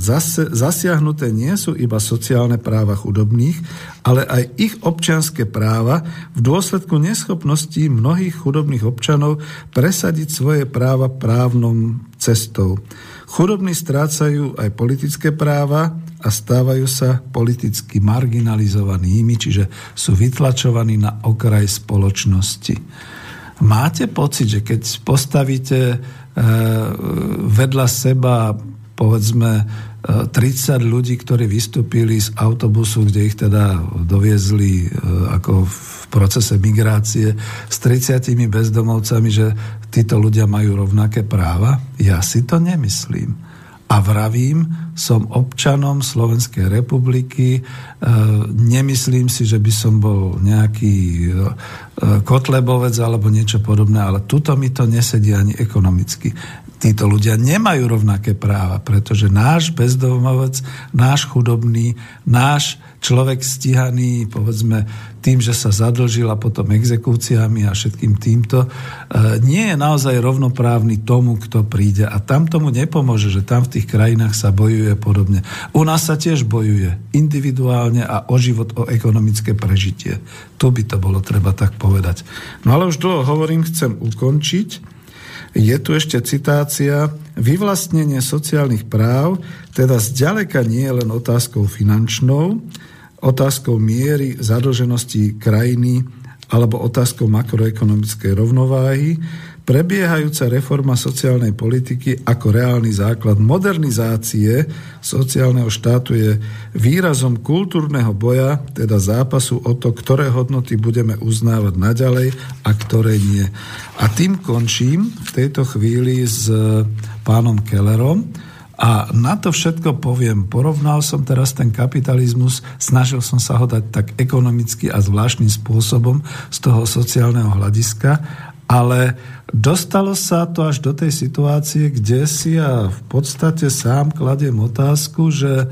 zasiahnuté nie sú iba sociálne práva chudobných, ale aj ich občianské práva v dôsledku neschopnosti mnohých chudobných občanov presadiť svoje práva právnom cestou. Chudobní strácajú aj politické práva a stávajú sa politicky marginalizovanými, čiže sú vytlačovaní na okraj spoločnosti. Máte pocit, že keď postavíte e, vedľa seba povedzme 30 e, ľudí, ktorí vystúpili z autobusu, kde ich teda doviezli e, ako v procese migrácie s 30 bezdomovcami, že títo ľudia majú rovnaké práva? Ja si to nemyslím. A vravím, som občanom Slovenskej republiky, e, nemyslím si, že by som bol nejaký e, kotlebovec alebo niečo podobné, ale tuto mi to nesedí ani ekonomicky. Títo ľudia nemajú rovnaké práva, pretože náš bezdomovec, náš chudobný, náš človek stíhaný, povedzme, tým, že sa zadlžil a potom exekúciami a všetkým týmto, e, nie je naozaj rovnoprávny tomu, kto príde. A tam tomu nepomôže, že tam v tých krajinách sa bojuje podobne. U nás sa tiež bojuje individuálne a o život, o ekonomické prežitie. Tu by to bolo treba tak povedať. No ale už dlho hovorím, chcem ukončiť. Je tu ešte citácia. Vyvlastnenie sociálnych práv teda zďaleka nie je len otázkou finančnou, otázkou miery zadlženosti krajiny alebo otázkou makroekonomickej rovnováhy, prebiehajúca reforma sociálnej politiky ako reálny základ modernizácie sociálneho štátu je výrazom kultúrneho boja, teda zápasu o to, ktoré hodnoty budeme uznávať naďalej a ktoré nie. A tým končím v tejto chvíli s pánom Kellerom, a na to všetko poviem, porovnal som teraz ten kapitalizmus, snažil som sa ho dať tak ekonomicky a zvláštnym spôsobom z toho sociálneho hľadiska, ale dostalo sa to až do tej situácie, kde si ja v podstate sám kladiem otázku, že e,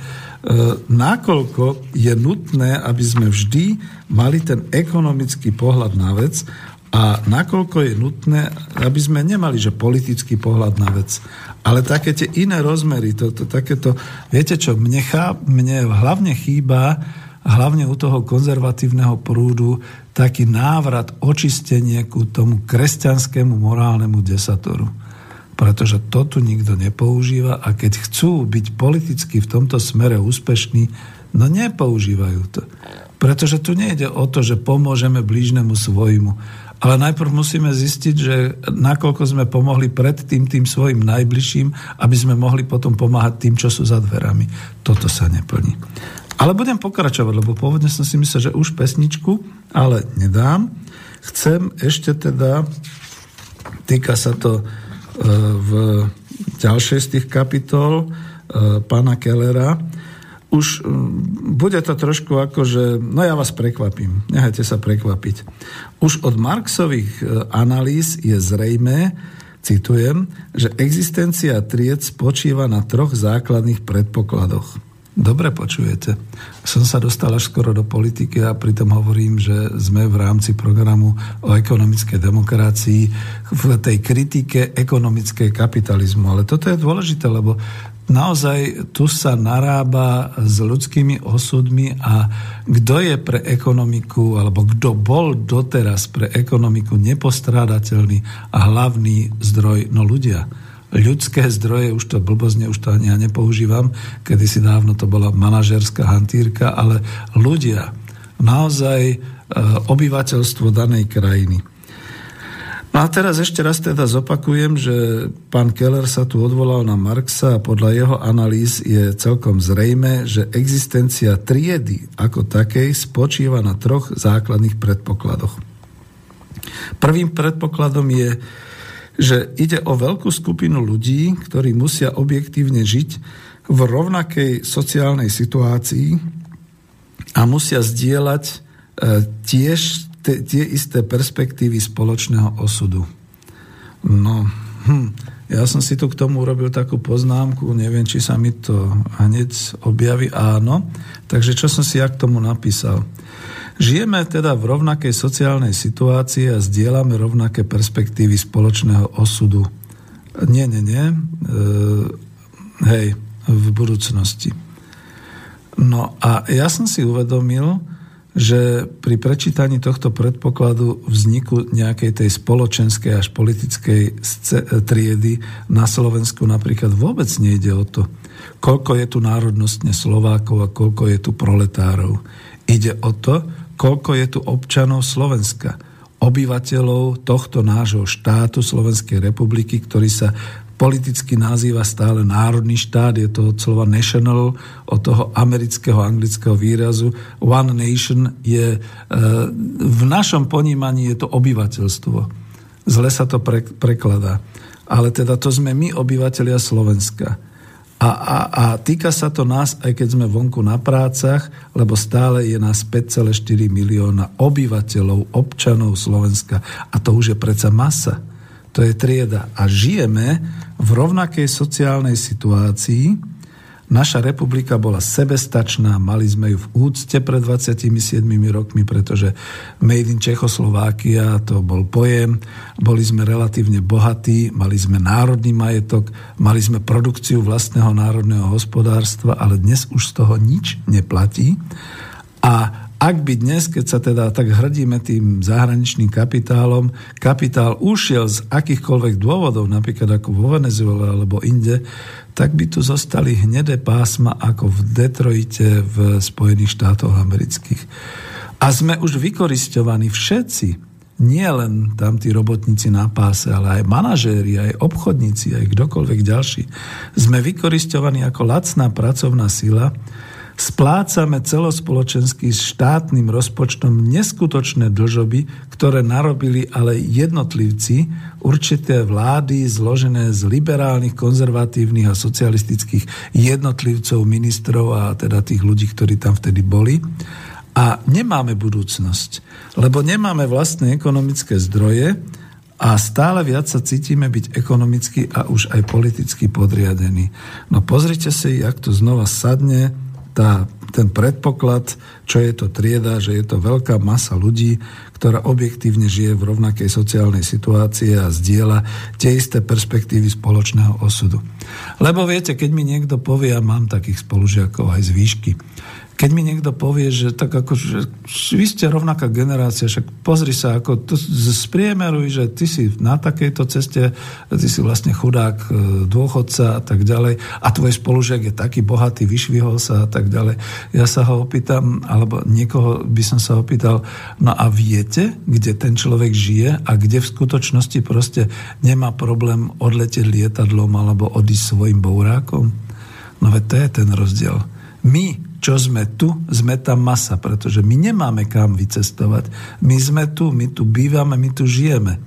nakoľko je nutné, aby sme vždy mali ten ekonomický pohľad na vec a nakoľko je nutné, aby sme nemali, že politický pohľad na vec, ale také tie iné rozmery, to, to, takéto, viete čo, mne, chá, mne hlavne chýba, hlavne u toho konzervatívneho prúdu, taký návrat, očistenie ku tomu kresťanskému morálnemu desatoru. Pretože to tu nikto nepoužíva a keď chcú byť politicky v tomto smere úspešní, no nepoužívajú to. Pretože tu nejde o to, že pomôžeme blížnemu svojmu, ale najprv musíme zistiť, že nakoľko sme pomohli predtým tým svojim najbližším, aby sme mohli potom pomáhať tým, čo sú za dverami. Toto sa neplní. Ale budem pokračovať, lebo pôvodne som si myslel, že už pesničku, ale nedám. Chcem ešte teda, týka sa to e, v ďalšej z tých kapitol e, pána Kellera, už mm, bude to trošku ako, že no ja vás prekvapím, nechajte sa prekvapiť. Už od Marxových e, analýz je zrejme, citujem, že existencia tried spočíva na troch základných predpokladoch. Dobre počujete. Som sa dostal až skoro do politiky a pritom hovorím, že sme v rámci programu o ekonomickej demokracii v tej kritike ekonomickej kapitalizmu. Ale toto je dôležité, lebo naozaj tu sa narába s ľudskými osudmi a kto je pre ekonomiku, alebo kto bol doteraz pre ekonomiku nepostrádateľný a hlavný zdroj, no ľudia. Ľudské zdroje, už to blbozne, už to ani ja nepoužívam, kedy si dávno to bola manažerská hantírka, ale ľudia, naozaj e, obyvateľstvo danej krajiny. No a teraz ešte raz teda zopakujem, že pán Keller sa tu odvolal na Marxa a podľa jeho analýz je celkom zrejme, že existencia triedy ako takej spočíva na troch základných predpokladoch. Prvým predpokladom je, že ide o veľkú skupinu ľudí, ktorí musia objektívne žiť v rovnakej sociálnej situácii a musia zdieľať e, tiež te, tie isté perspektívy spoločného osudu. No, hm, ja som si tu k tomu urobil takú poznámku, neviem, či sa mi to hneď objaví, áno. Takže čo som si ja k tomu napísal? Žijeme teda v rovnakej sociálnej situácii a zdieľame rovnaké perspektívy spoločného osudu. Nie, nie, nie. E, hej, v budúcnosti. No a ja som si uvedomil, že pri prečítaní tohto predpokladu vzniku nejakej tej spoločenskej až politickej triedy na Slovensku napríklad vôbec nejde o to, koľko je tu národnostne Slovákov a koľko je tu proletárov. Ide o to, koľko je tu občanov Slovenska, obyvateľov tohto nášho štátu Slovenskej republiky, ktorý sa politicky nazýva stále národný štát, je to od slova national, od toho amerického anglického výrazu. One nation je, e, v našom ponímaní je to obyvateľstvo. Zle sa to pre, prekladá. Ale teda to sme my, obyvateľia Slovenska. A, a, a týka sa to nás, aj keď sme vonku na prácach, lebo stále je nás 5,4 milióna obyvateľov, občanov Slovenska. A to už je predsa masa to je trieda. A žijeme v rovnakej sociálnej situácii. Naša republika bola sebestačná, mali sme ju v úcte pred 27 rokmi, pretože Made in Čechoslovákia to bol pojem, boli sme relatívne bohatí, mali sme národný majetok, mali sme produkciu vlastného národného hospodárstva, ale dnes už z toho nič neplatí. A ak by dnes, keď sa teda tak hrdíme tým zahraničným kapitálom, kapitál ušiel z akýchkoľvek dôvodov, napríklad ako vo Venezuele alebo inde, tak by tu zostali hnedé pásma ako v Detroite v Spojených štátoch amerických. A sme už vykoristovaní všetci, nie len tam tí robotníci na páse, ale aj manažéri, aj obchodníci, aj kdokoľvek ďalší. Sme vykoristovaní ako lacná pracovná sila, splácame celospoločenský štátnym rozpočtom neskutočné dlžoby, ktoré narobili ale jednotlivci, určité vlády zložené z liberálnych, konzervatívnych a socialistických jednotlivcov, ministrov a teda tých ľudí, ktorí tam vtedy boli. A nemáme budúcnosť, lebo nemáme vlastné ekonomické zdroje, a stále viac sa cítime byť ekonomicky a už aj politicky podriadení. No pozrite si, jak to znova sadne tá, ten predpoklad, čo je to trieda, že je to veľká masa ľudí, ktorá objektívne žije v rovnakej sociálnej situácii a zdieľa tie isté perspektívy spoločného osudu. Lebo viete, keď mi niekto povie, ja mám takých spolužiakov aj z výšky, keď mi niekto povie, že tak ako, že vy ste rovnaká generácia, však pozri sa, ako to spriemeruj, že ty si na takejto ceste, ty si vlastne chudák, e, dôchodca a tak ďalej a tvoj spolužiak je taký bohatý, vyšvihol sa a tak ďalej. Ja sa ho opýtam, alebo niekoho by som sa opýtal, no a viete, kde ten človek žije a kde v skutočnosti proste nemá problém odletieť lietadlom alebo odísť svojim bourákom? No veď to je ten rozdiel. My čo sme tu, sme tá masa, pretože my nemáme kam vycestovať. My sme tu, my tu bývame, my tu žijeme.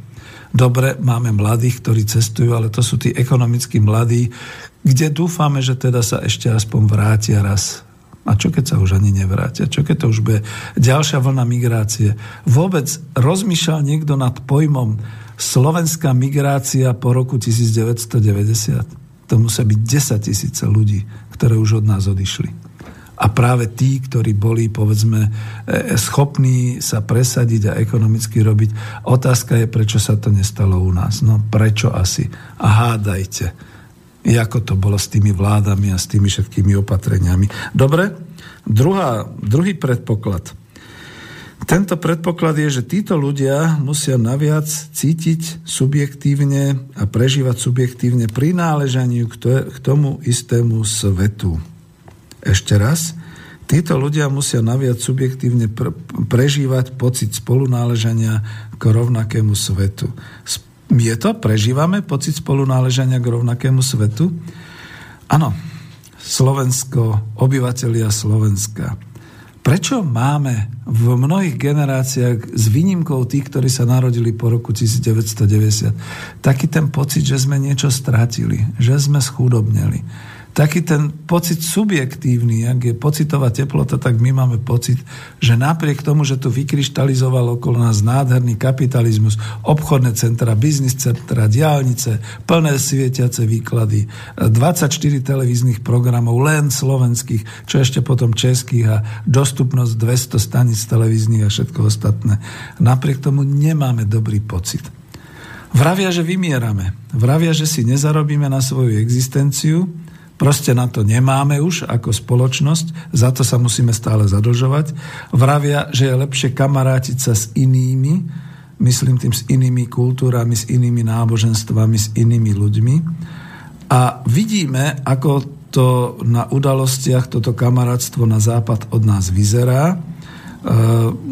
Dobre, máme mladých, ktorí cestujú, ale to sú tí ekonomicky mladí, kde dúfame, že teda sa ešte aspoň vrátia raz. A čo keď sa už ani nevrátia? Čo keď to už bude ďalšia vlna migrácie? Vôbec rozmýšľal niekto nad pojmom slovenská migrácia po roku 1990? To musia byť 10 tisíce ľudí, ktoré už od nás odišli a práve tí, ktorí boli, povedzme, e, schopní sa presadiť a ekonomicky robiť. Otázka je, prečo sa to nestalo u nás. No prečo asi? A hádajte, ako to bolo s tými vládami a s tými všetkými opatreniami. Dobre? Druhá, druhý predpoklad. Tento predpoklad je, že títo ľudia musia naviac cítiť subjektívne a prežívať subjektívne prináležaniu k tomu istému svetu. Ešte raz, títo ľudia musia naviac subjektívne pr- prežívať pocit spolunáležania k rovnakému svetu. Je to? Prežívame pocit spolunáležania k rovnakému svetu? Áno. Slovensko, obyvateľia Slovenska. Prečo máme v mnohých generáciách, s výnimkou tých, ktorí sa narodili po roku 1990, taký ten pocit, že sme niečo stratili, že sme schudobneli, taký ten pocit subjektívny, ak je pocitová teplota, tak my máme pocit, že napriek tomu, že tu vykryštalizoval okolo nás nádherný kapitalizmus, obchodné centra, biznis centra, diálnice, plné svietiace výklady, 24 televíznych programov, len slovenských, čo ešte potom českých a dostupnosť 200 stanic televíznych a všetko ostatné. Napriek tomu nemáme dobrý pocit. Vravia, že vymierame. Vravia, že si nezarobíme na svoju existenciu, Proste na to nemáme už ako spoločnosť, za to sa musíme stále zadlžovať. Vravia, že je lepšie kamarátiť sa s inými, myslím tým s inými kultúrami, s inými náboženstvami, s inými ľuďmi. A vidíme, ako to na udalostiach, toto kamarátstvo na západ od nás vyzerá. E,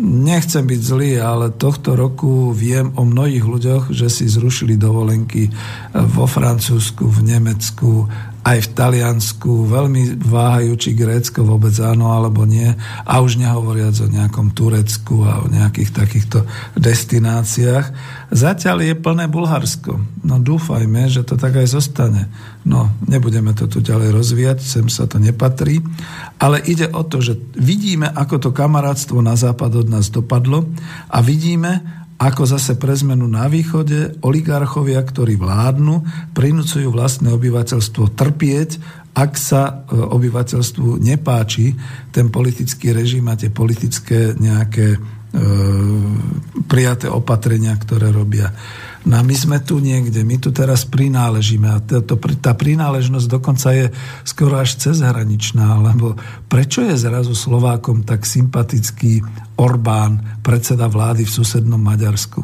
nechcem byť zlý, ale tohto roku viem o mnohých ľuďoch, že si zrušili dovolenky vo Francúzsku, v Nemecku, aj v Taliansku, veľmi váhajú, či Grécko vôbec áno alebo nie. A už nehovoriac o nejakom Turecku a o nejakých takýchto destináciách. Zatiaľ je plné Bulharsko. No dúfajme, že to tak aj zostane. No, nebudeme to tu ďalej rozvíjať, sem sa to nepatrí. Ale ide o to, že vidíme, ako to kamarátstvo na západ od nás dopadlo a vidíme, ako zase pre zmenu na východe oligarchovia, ktorí vládnu, prinúcujú vlastné obyvateľstvo trpieť, ak sa e, obyvateľstvu nepáči ten politický režim a tie politické nejaké e, prijaté opatrenia, ktoré robia. No a my sme tu niekde, my tu teraz prináležíme a to, to, tá prináležnosť dokonca je skoro až cezhraničná, lebo prečo je zrazu Slovákom tak sympatický Orbán, predseda vlády v susednom Maďarsku?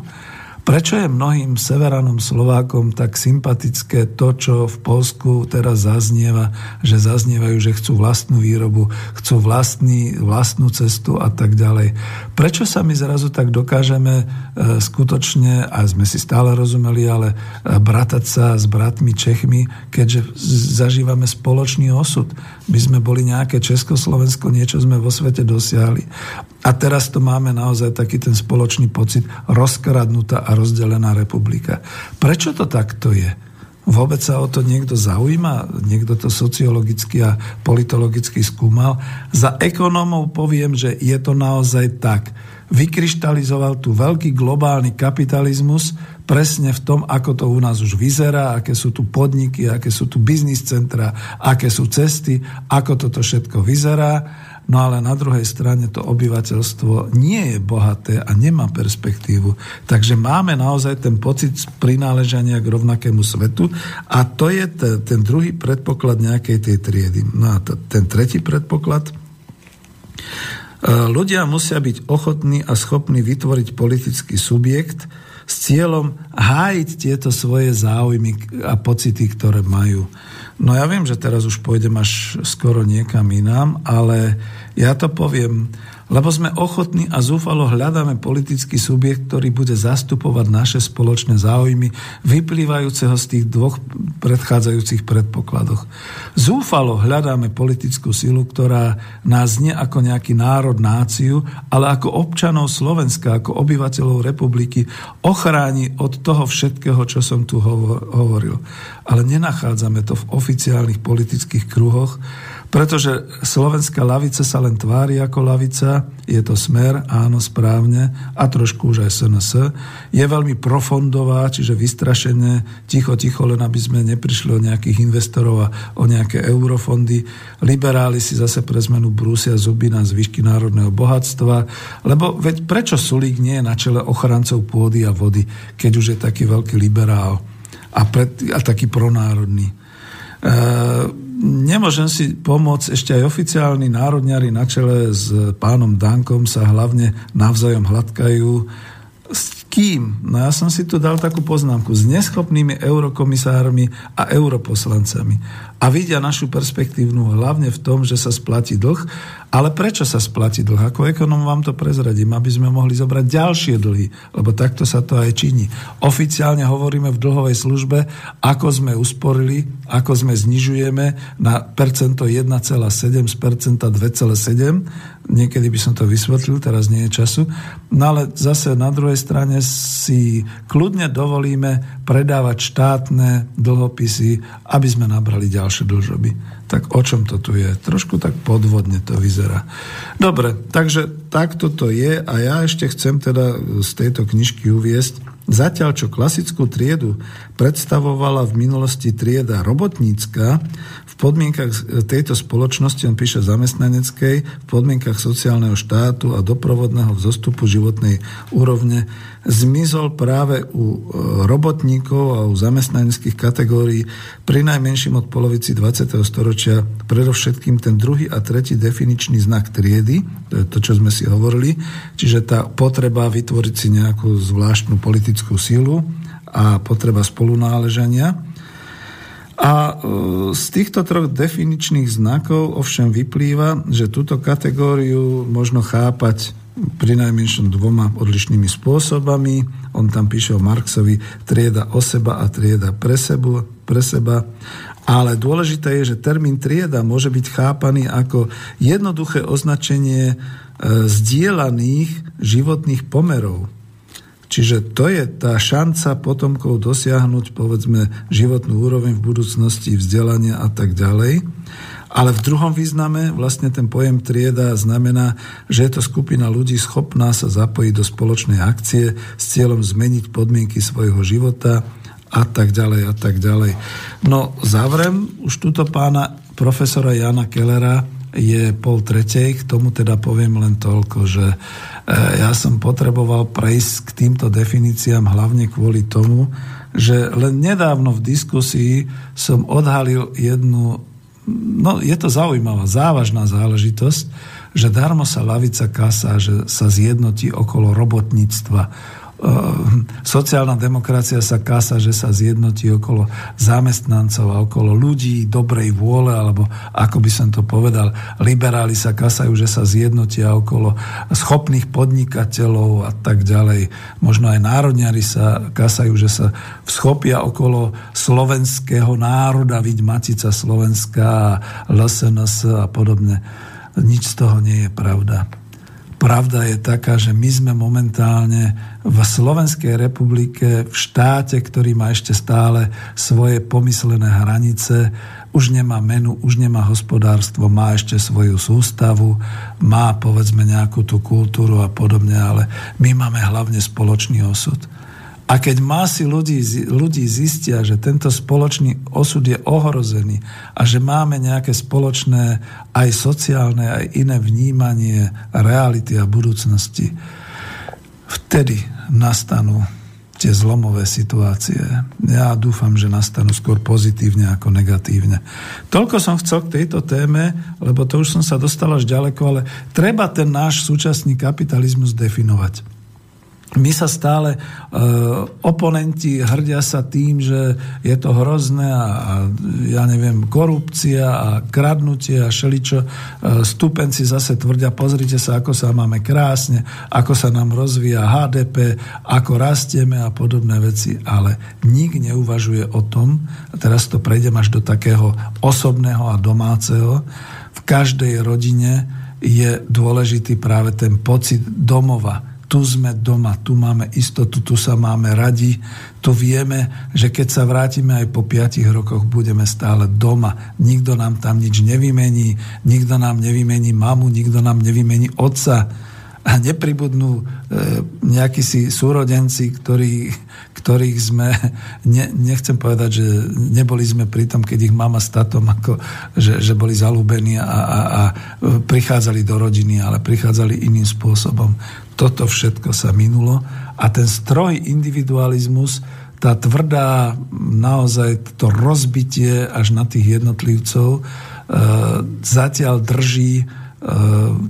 Prečo je mnohým severanom Slovákom tak sympatické to, čo v Polsku teraz zaznieva, že zaznievajú, že chcú vlastnú výrobu, chcú vlastný, vlastnú cestu a tak ďalej. Prečo sa my zrazu tak dokážeme e, skutočne, a sme si stále rozumeli, ale e, bratať sa s bratmi Čechmi, keďže zažívame spoločný osud. My sme boli nejaké Československo, niečo sme vo svete dosiahli. A teraz to máme naozaj taký ten spoločný pocit rozkradnutá a rozdelená republika. Prečo to takto je? Vôbec sa o to niekto zaujíma? Niekto to sociologicky a politologicky skúmal? Za ekonómov poviem, že je to naozaj tak. Vykryštalizoval tu veľký globálny kapitalizmus presne v tom, ako to u nás už vyzerá, aké sú tu podniky, aké sú tu biznis centra, aké sú cesty, ako toto všetko vyzerá No ale na druhej strane to obyvateľstvo nie je bohaté a nemá perspektívu. Takže máme naozaj ten pocit prináležania k rovnakému svetu a to je ten druhý predpoklad nejakej tej triedy. No a ten tretí predpoklad e, ľudia musia byť ochotní a schopní vytvoriť politický subjekt s cieľom hájiť tieto svoje záujmy a pocity, ktoré majú. No ja viem, že teraz už pôjdem až skoro niekam inám, ale ja to poviem lebo sme ochotní a zúfalo hľadáme politický subjekt, ktorý bude zastupovať naše spoločné záujmy, vyplývajúceho z tých dvoch predchádzajúcich predpokladoch. Zúfalo hľadáme politickú silu, ktorá nás nie ako nejaký národ, náciu, ale ako občanov Slovenska, ako obyvateľov republiky ochráni od toho všetkého, čo som tu hovoril. Ale nenachádzame to v oficiálnych politických kruhoch, pretože slovenská lavica sa len tvári ako lavica, je to smer, áno, správne, a trošku už aj SNS. Je veľmi profondová, čiže vystrašené, ticho, ticho, len aby sme neprišli o nejakých investorov a o nejaké eurofondy. Liberáli si zase pre zmenu brúsia zuby na zvyšky národného bohatstva, lebo veď prečo Sulík nie je na čele ochrancov pôdy a vody, keď už je taký veľký liberál a, pred, a taký pronárodný. E, nemôžem si pomôcť, ešte aj oficiálni národňari na čele s pánom Dankom sa hlavne navzájom hladkajú, kým? No ja som si tu dal takú poznámku. S neschopnými eurokomisármi a europoslancami. A vidia našu perspektívnu hlavne v tom, že sa splatí dlh. Ale prečo sa splatí dlh? Ako ekonom vám to prezradím, aby sme mohli zobrať ďalšie dlhy. Lebo takto sa to aj činí. Oficiálne hovoríme v dlhovej službe, ako sme usporili, ako sme znižujeme na percento 1,7 z percenta 2,7 Niekedy by som to vysvetlil, teraz nie je času. No ale zase na druhej strane si kľudne dovolíme predávať štátne dlhopisy, aby sme nabrali ďalšie dlžoby. Tak o čom to tu je? Trošku tak podvodne to vyzerá. Dobre, takže takto to je a ja ešte chcem teda z tejto knižky uviesť, Zatiaľ, čo klasickú triedu predstavovala v minulosti trieda robotnícka, v podmienkach tejto spoločnosti, on píše zamestnaneckej, v podmienkach sociálneho štátu a doprovodného vzostupu životnej úrovne, zmizol práve u e, robotníkov a u zamestnaneckých kategórií pri najmenším od polovici 20. storočia predovšetkým ten druhý a tretí definičný znak triedy, to je to, čo sme si hovorili, čiže tá potreba vytvoriť si nejakú zvláštnu politickú sílu a potreba spolunáležania a e, z týchto troch definičných znakov ovšem vyplýva, že túto kategóriu možno chápať pri dvoma odlišnými spôsobami. On tam píše o Marxovi trieda o seba a trieda pre, sebu, pre seba. Ale dôležité je, že termín trieda môže byť chápaný ako jednoduché označenie e, životných pomerov. Čiže to je tá šanca potomkov dosiahnuť, povedzme, životnú úroveň v budúcnosti, vzdelania a tak ďalej. Ale v druhom význame vlastne ten pojem trieda znamená, že je to skupina ľudí schopná sa zapojiť do spoločnej akcie s cieľom zmeniť podmienky svojho života a tak ďalej a tak ďalej. No zavrem už túto pána profesora Jana Kellera je pol tretej, k tomu teda poviem len toľko, že Eh, ja som potreboval prejsť k týmto definíciám hlavne kvôli tomu, že len nedávno v diskusii som odhalil jednu, no je to zaujímavá, závažná záležitosť, že darmo sa lavica kasa, že sa zjednotí okolo robotníctva, sociálna demokracia sa kása, že sa zjednotí okolo zamestnancov a okolo ľudí dobrej vôle, alebo ako by som to povedal, liberáli sa kasajú, že sa zjednotia okolo schopných podnikateľov a tak ďalej. Možno aj národňari sa kasajú, že sa schopia okolo slovenského národa, viď Matica Slovenská, LSNS a podobne. Nič z toho nie je pravda. Pravda je taká, že my sme momentálne v Slovenskej republike, v štáte, ktorý má ešte stále svoje pomyslené hranice, už nemá menu, už nemá hospodárstvo, má ešte svoju sústavu, má povedzme nejakú tú kultúru a podobne, ale my máme hlavne spoločný osud. A keď masy ľudí, ľudí zistia, že tento spoločný osud je ohrozený a že máme nejaké spoločné aj sociálne, aj iné vnímanie reality a budúcnosti, vtedy nastanú tie zlomové situácie. Ja dúfam, že nastanú skôr pozitívne ako negatívne. Toľko som chcel k tejto téme, lebo to už som sa dostal až ďaleko, ale treba ten náš súčasný kapitalizmus definovať my sa stále, e, oponenti hrdia sa tým, že je to hrozné a, a ja neviem, korupcia a kradnutie a šeličo. E, stupenci zase tvrdia, pozrite sa, ako sa máme krásne, ako sa nám rozvíja HDP, ako rastieme a podobné veci, ale nik neuvažuje o tom, a teraz to prejdem až do takého osobného a domáceho, v každej rodine je dôležitý práve ten pocit domova, tu sme doma, tu máme istotu, tu sa máme radi, tu vieme, že keď sa vrátime aj po 5 rokoch, budeme stále doma. Nikto nám tam nič nevymení, nikto nám nevymení mamu, nikto nám nevymení otca a nepribudnú e, nejakí si súrodenci, ktorí, ktorých sme, ne, nechcem povedať, že neboli sme pri tom, keď ich mama s tatom, ako, že, že boli zalúbení a, a, a prichádzali do rodiny, ale prichádzali iným spôsobom. Toto všetko sa minulo a ten stroj individualizmus, tá tvrdá naozaj to rozbitie až na tých jednotlivcov e, zatiaľ drží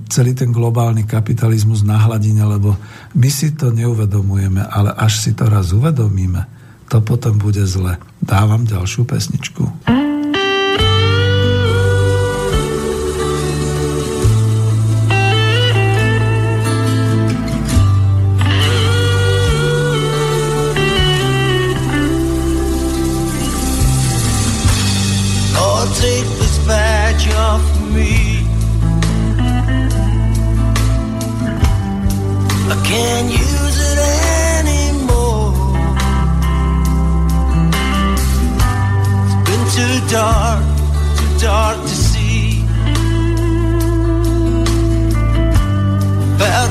celý ten globálny kapitalizmus na hladine, lebo my si to neuvedomujeme, ale až si to raz uvedomíme, to potom bude zle. Dávam ďalšiu pesničku.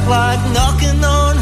clock knocking on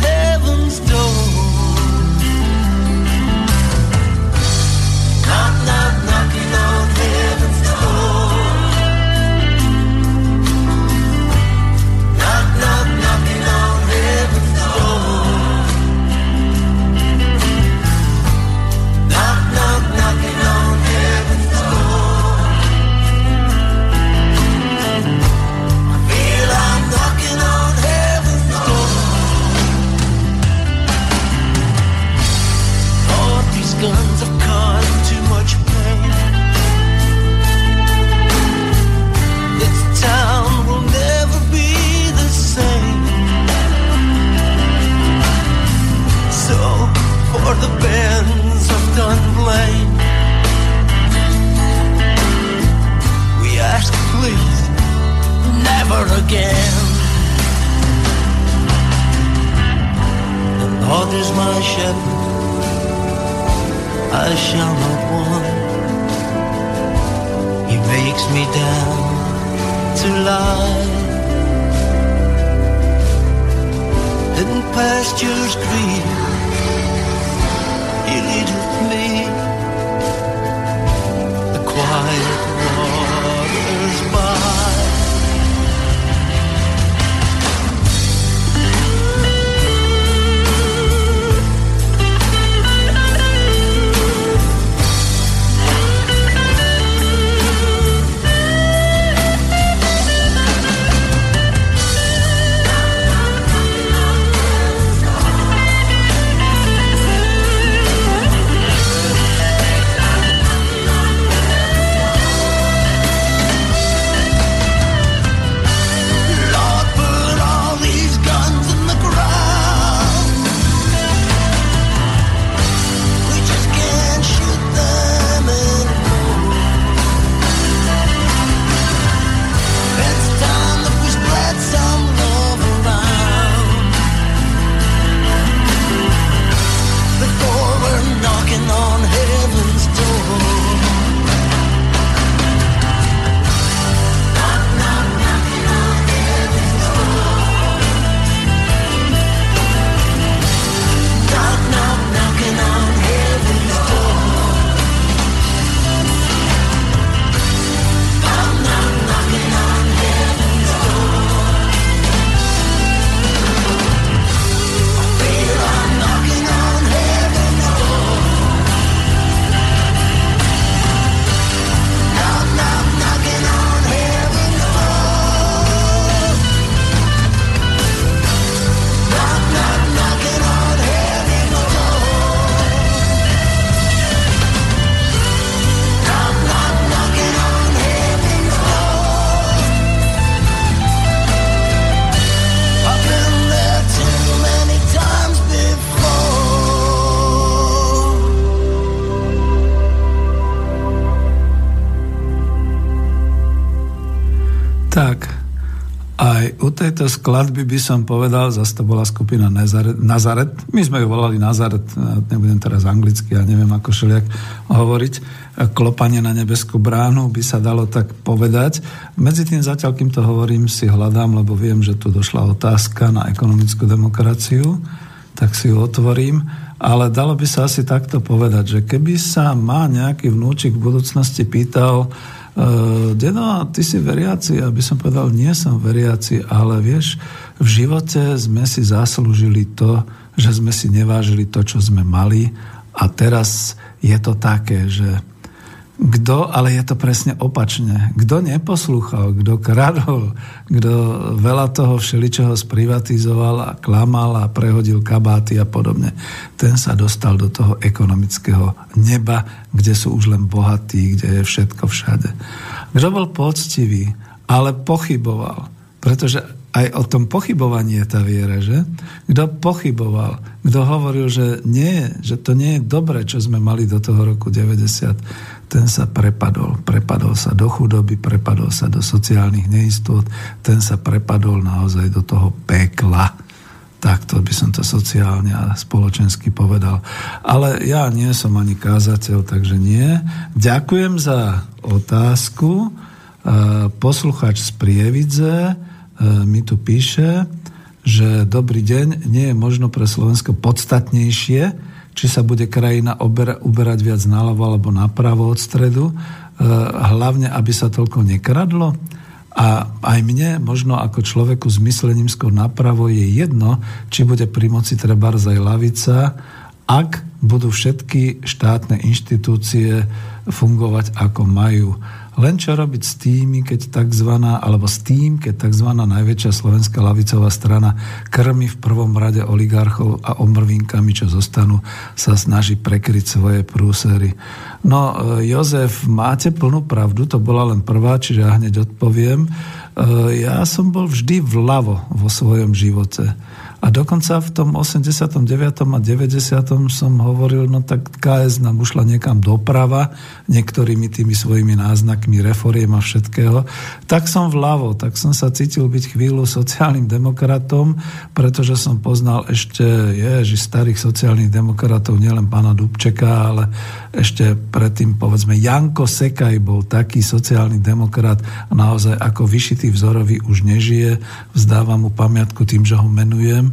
again. The Lord is my shepherd, I shall not want. He makes me down to lie. In pastures green, He leads tejto skladby by som povedal, zase to bola skupina Nazaret, Nazaret. My sme ju volali Nazaret, nebudem teraz anglicky, ja neviem ako šeliak hovoriť. Klopanie na nebeskú bránu by sa dalo tak povedať. Medzi tým zatiaľ, kým to hovorím, si hľadám, lebo viem, že tu došla otázka na ekonomickú demokraciu, tak si ju otvorím. Ale dalo by sa asi takto povedať, že keby sa má nejaký vnúčik v budúcnosti pýtal, Uh, Deno, ty si veriaci? Aby som povedal, nie som veriaci, ale vieš, v živote sme si zaslúžili to, že sme si nevážili to, čo sme mali a teraz je to také, že Kto, ale je to presne opačne. Kto neposlúchal, kto kradol, kto veľa toho všeličoho sprivatizoval a klamal a prehodil kabáty a podobne, ten sa dostal do toho ekonomického neba, kde sú už len bohatí, kde je všetko všade. Kto bol poctivý, ale pochyboval, pretože aj o tom pochybovaní je tá viera, že? Kto pochyboval, kto hovoril, že nie, že to nie je dobre, čo sme mali do toho roku 90, ten sa prepadol. Prepadol sa do chudoby, prepadol sa do sociálnych neistôt, ten sa prepadol naozaj do toho pekla. Takto by som to sociálne a spoločensky povedal. Ale ja nie som ani kázateľ, takže nie. Ďakujem za otázku. Posluchač z Prievidze, E, mi tu píše, že dobrý deň, nie je možno pre Slovensko podstatnejšie, či sa bude krajina uberať viac naľavo alebo napravo od stredu, e, hlavne, aby sa toľko nekradlo. A aj mne, možno ako človeku s myslením skôr napravo, je jedno, či bude pri moci treba aj lavica, ak budú všetky štátne inštitúcie fungovať ako majú. Len čo robiť s tými, keď tzv. alebo s tým, keď tzv. najväčšia slovenská lavicová strana krmi v prvom rade oligarchov a omrvinkami, čo zostanú, sa snaží prekryť svoje prúsery. No, e, Jozef, máte plnú pravdu, to bola len prvá, čiže ja hneď odpoviem. E, ja som bol vždy vľavo vo svojom živote. A dokonca v tom 89. a 90. som hovoril, no tak KS nám ušla niekam doprava, niektorými tými svojimi náznakmi reforiem a všetkého. Tak som vľavo, tak som sa cítil byť chvíľu sociálnym demokratom, pretože som poznal ešte, ježi, starých sociálnych demokratov, nielen pána Dubčeka, ale ešte predtým, povedzme, Janko Sekaj bol taký sociálny demokrat a naozaj ako vyšitý vzorový už nežije. Vzdávam mu pamiatku tým, že ho menujem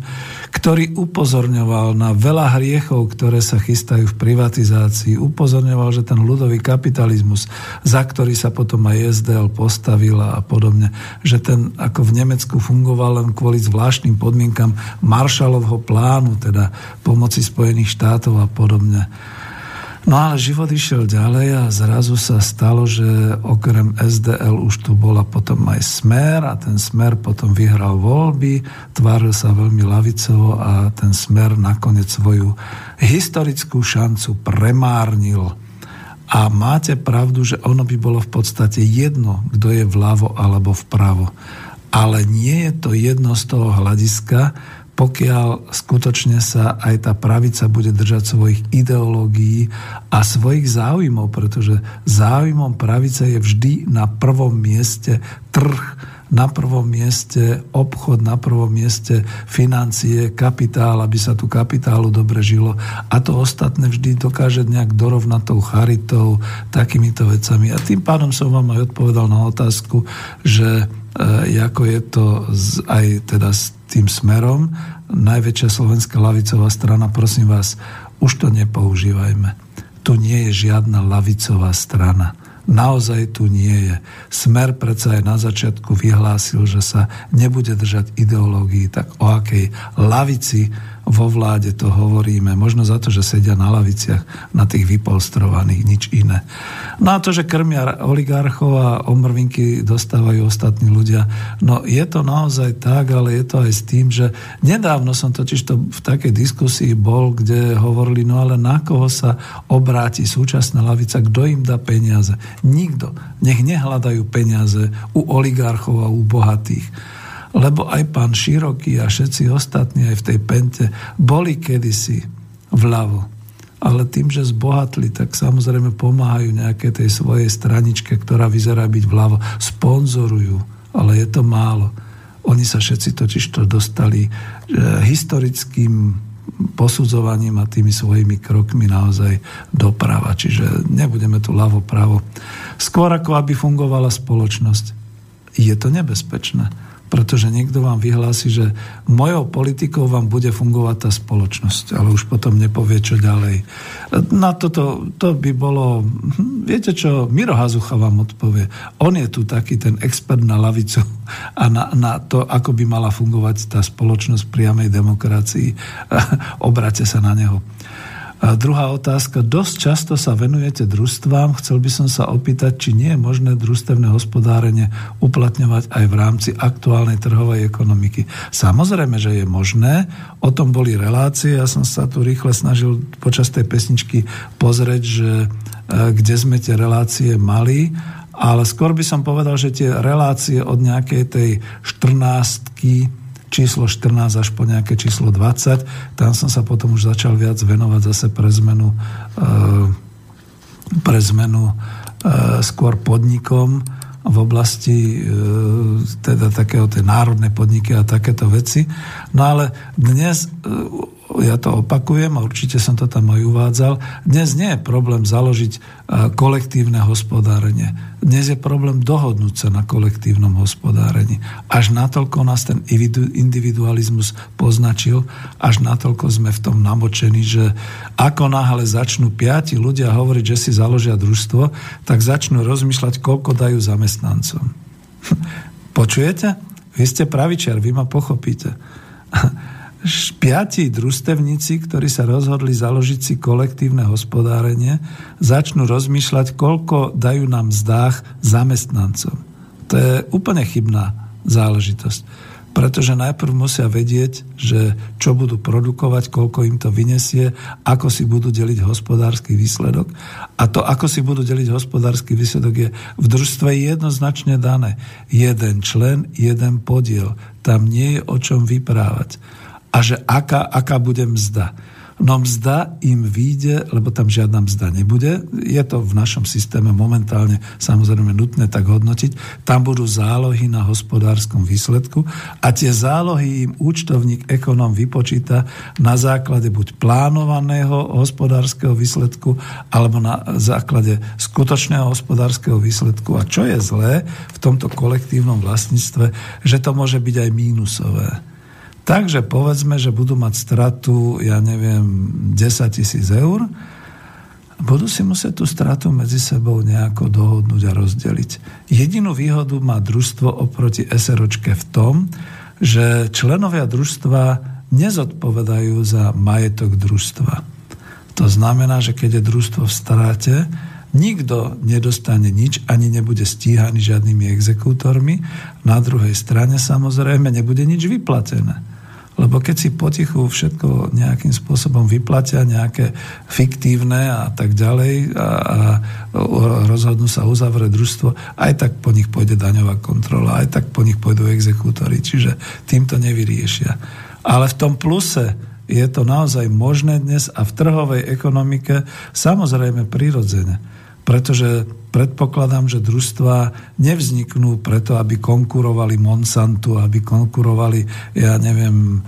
ktorý upozorňoval na veľa hriechov, ktoré sa chystajú v privatizácii, upozorňoval, že ten ľudový kapitalizmus, za ktorý sa potom aj SDL postavila a podobne, že ten ako v Nemecku fungoval len kvôli zvláštnym podmienkam Marshallovho plánu, teda pomoci Spojených štátov a podobne. No ale život išiel ďalej a zrazu sa stalo, že okrem SDL už tu bola potom aj Smer a ten Smer potom vyhral voľby, tváril sa veľmi lavicovo a ten Smer nakoniec svoju historickú šancu premárnil. A máte pravdu, že ono by bolo v podstate jedno, kto je vľavo alebo vpravo. Ale nie je to jedno z toho hľadiska, pokiaľ skutočne sa aj tá pravica bude držať svojich ideológií a svojich záujmov, pretože záujmom pravice je vždy na prvom mieste trh, na prvom mieste obchod, na prvom mieste financie, kapitál, aby sa tu kapitálu dobre žilo. A to ostatné vždy dokáže nejak dorovnať tou charitou, takýmito vecami. A tým pádom som vám aj odpovedal na otázku, že e, ako je to z, aj teda s tým smerom. Najväčšia slovenská lavicová strana, prosím vás, už to nepoužívajme. Tu nie je žiadna lavicová strana. Naozaj tu nie je. Smer predsa aj na začiatku vyhlásil, že sa nebude držať ideológií, tak o akej lavici vo vláde to hovoríme. Možno za to, že sedia na laviciach, na tých vypolstrovaných, nič iné. No a to, že krmia oligarchov a omrvinky dostávajú ostatní ľudia, no je to naozaj tak, ale je to aj s tým, že nedávno som totiž to v takej diskusii bol, kde hovorili, no ale na koho sa obráti súčasná lavica, kto im dá peniaze? Nikto. Nech nehľadajú peniaze u oligarchov a u bohatých lebo aj pán Široký a všetci ostatní aj v tej pente boli kedysi vľavo. Ale tým, že zbohatli, tak samozrejme pomáhajú nejaké tej svojej straničke, ktorá vyzerá byť vľavo. Sponzorujú, ale je to málo. Oni sa všetci totiž to dostali e, historickým posudzovaním a tými svojimi krokmi naozaj doprava. Čiže nebudeme tu ľavo, pravo. Skôr ako aby fungovala spoločnosť. Je to nebezpečné pretože niekto vám vyhlási, že mojou politikou vám bude fungovať tá spoločnosť, ale už potom nepovie, čo ďalej. Na toto to by bolo... Hm, viete čo, Miro Hazucha vám odpovie. On je tu taký ten expert na lavicu a na, na to, ako by mala fungovať tá spoločnosť priamej demokracii. *laughs* Obrate sa na neho. A druhá otázka. Dosť často sa venujete družstvám. Chcel by som sa opýtať, či nie je možné družstevné hospodárenie uplatňovať aj v rámci aktuálnej trhovej ekonomiky. Samozrejme, že je možné. O tom boli relácie. Ja som sa tu rýchle snažil počas tej pesničky pozrieť, že e, kde sme tie relácie mali. Ale skôr by som povedal, že tie relácie od nejakej tej 14 číslo 14 až po nejaké číslo 20. Tam som sa potom už začal viac venovať zase pre zmenu, eh, pre zmenu eh, skôr podnikom v oblasti eh, teda takého tej národné podniky a takéto veci. No ale dnes ja to opakujem a určite som to tam aj uvádzal, dnes nie je problém založiť e, kolektívne hospodárenie. Dnes je problém dohodnúť sa na kolektívnom hospodárení. Až natoľko nás ten individualizmus poznačil, až natoľko sme v tom namočení, že ako náhle začnú piati ľudia hovoriť, že si založia družstvo, tak začnú rozmýšľať, koľko dajú zamestnancom. *laughs* Počujete? Vy ste pravičiar, vy ma pochopíte *laughs* piati družstevníci, ktorí sa rozhodli založiť si kolektívne hospodárenie, začnú rozmýšľať, koľko dajú nám zdách zamestnancom. To je úplne chybná záležitosť. Pretože najprv musia vedieť, že čo budú produkovať, koľko im to vyniesie, ako si budú deliť hospodársky výsledok. A to, ako si budú deliť hospodársky výsledok, je v družstve jednoznačne dané. Jeden člen, jeden podiel. Tam nie je o čom vyprávať a že aká, aká bude mzda. No mzda im vyjde, lebo tam žiadna mzda nebude. Je to v našom systéme momentálne samozrejme nutné tak hodnotiť. Tam budú zálohy na hospodárskom výsledku a tie zálohy im účtovník ekonóm vypočíta na základe buď plánovaného hospodárskeho výsledku alebo na základe skutočného hospodárskeho výsledku. A čo je zlé v tomto kolektívnom vlastníctve, že to môže byť aj mínusové. Takže povedzme, že budú mať stratu, ja neviem, 10 tisíc eur, budú si musieť tú stratu medzi sebou nejako dohodnúť a rozdeliť. Jedinú výhodu má družstvo oproti SROčke v tom, že členovia družstva nezodpovedajú za majetok družstva. To znamená, že keď je družstvo v stráte, nikto nedostane nič, ani nebude stíhaný žiadnymi exekútormi. Na druhej strane samozrejme nebude nič vyplatené. Lebo keď si potichu všetko nejakým spôsobom vyplatia, nejaké fiktívne a tak ďalej a, a rozhodnú sa uzavrieť družstvo, aj tak po nich pôjde daňová kontrola, aj tak po nich pôjdu exekútory. Čiže týmto nevyriešia. Ale v tom pluse je to naozaj možné dnes a v trhovej ekonomike samozrejme prirodzene pretože predpokladám, že družstva nevzniknú preto, aby konkurovali Monsantu, aby konkurovali, ja neviem,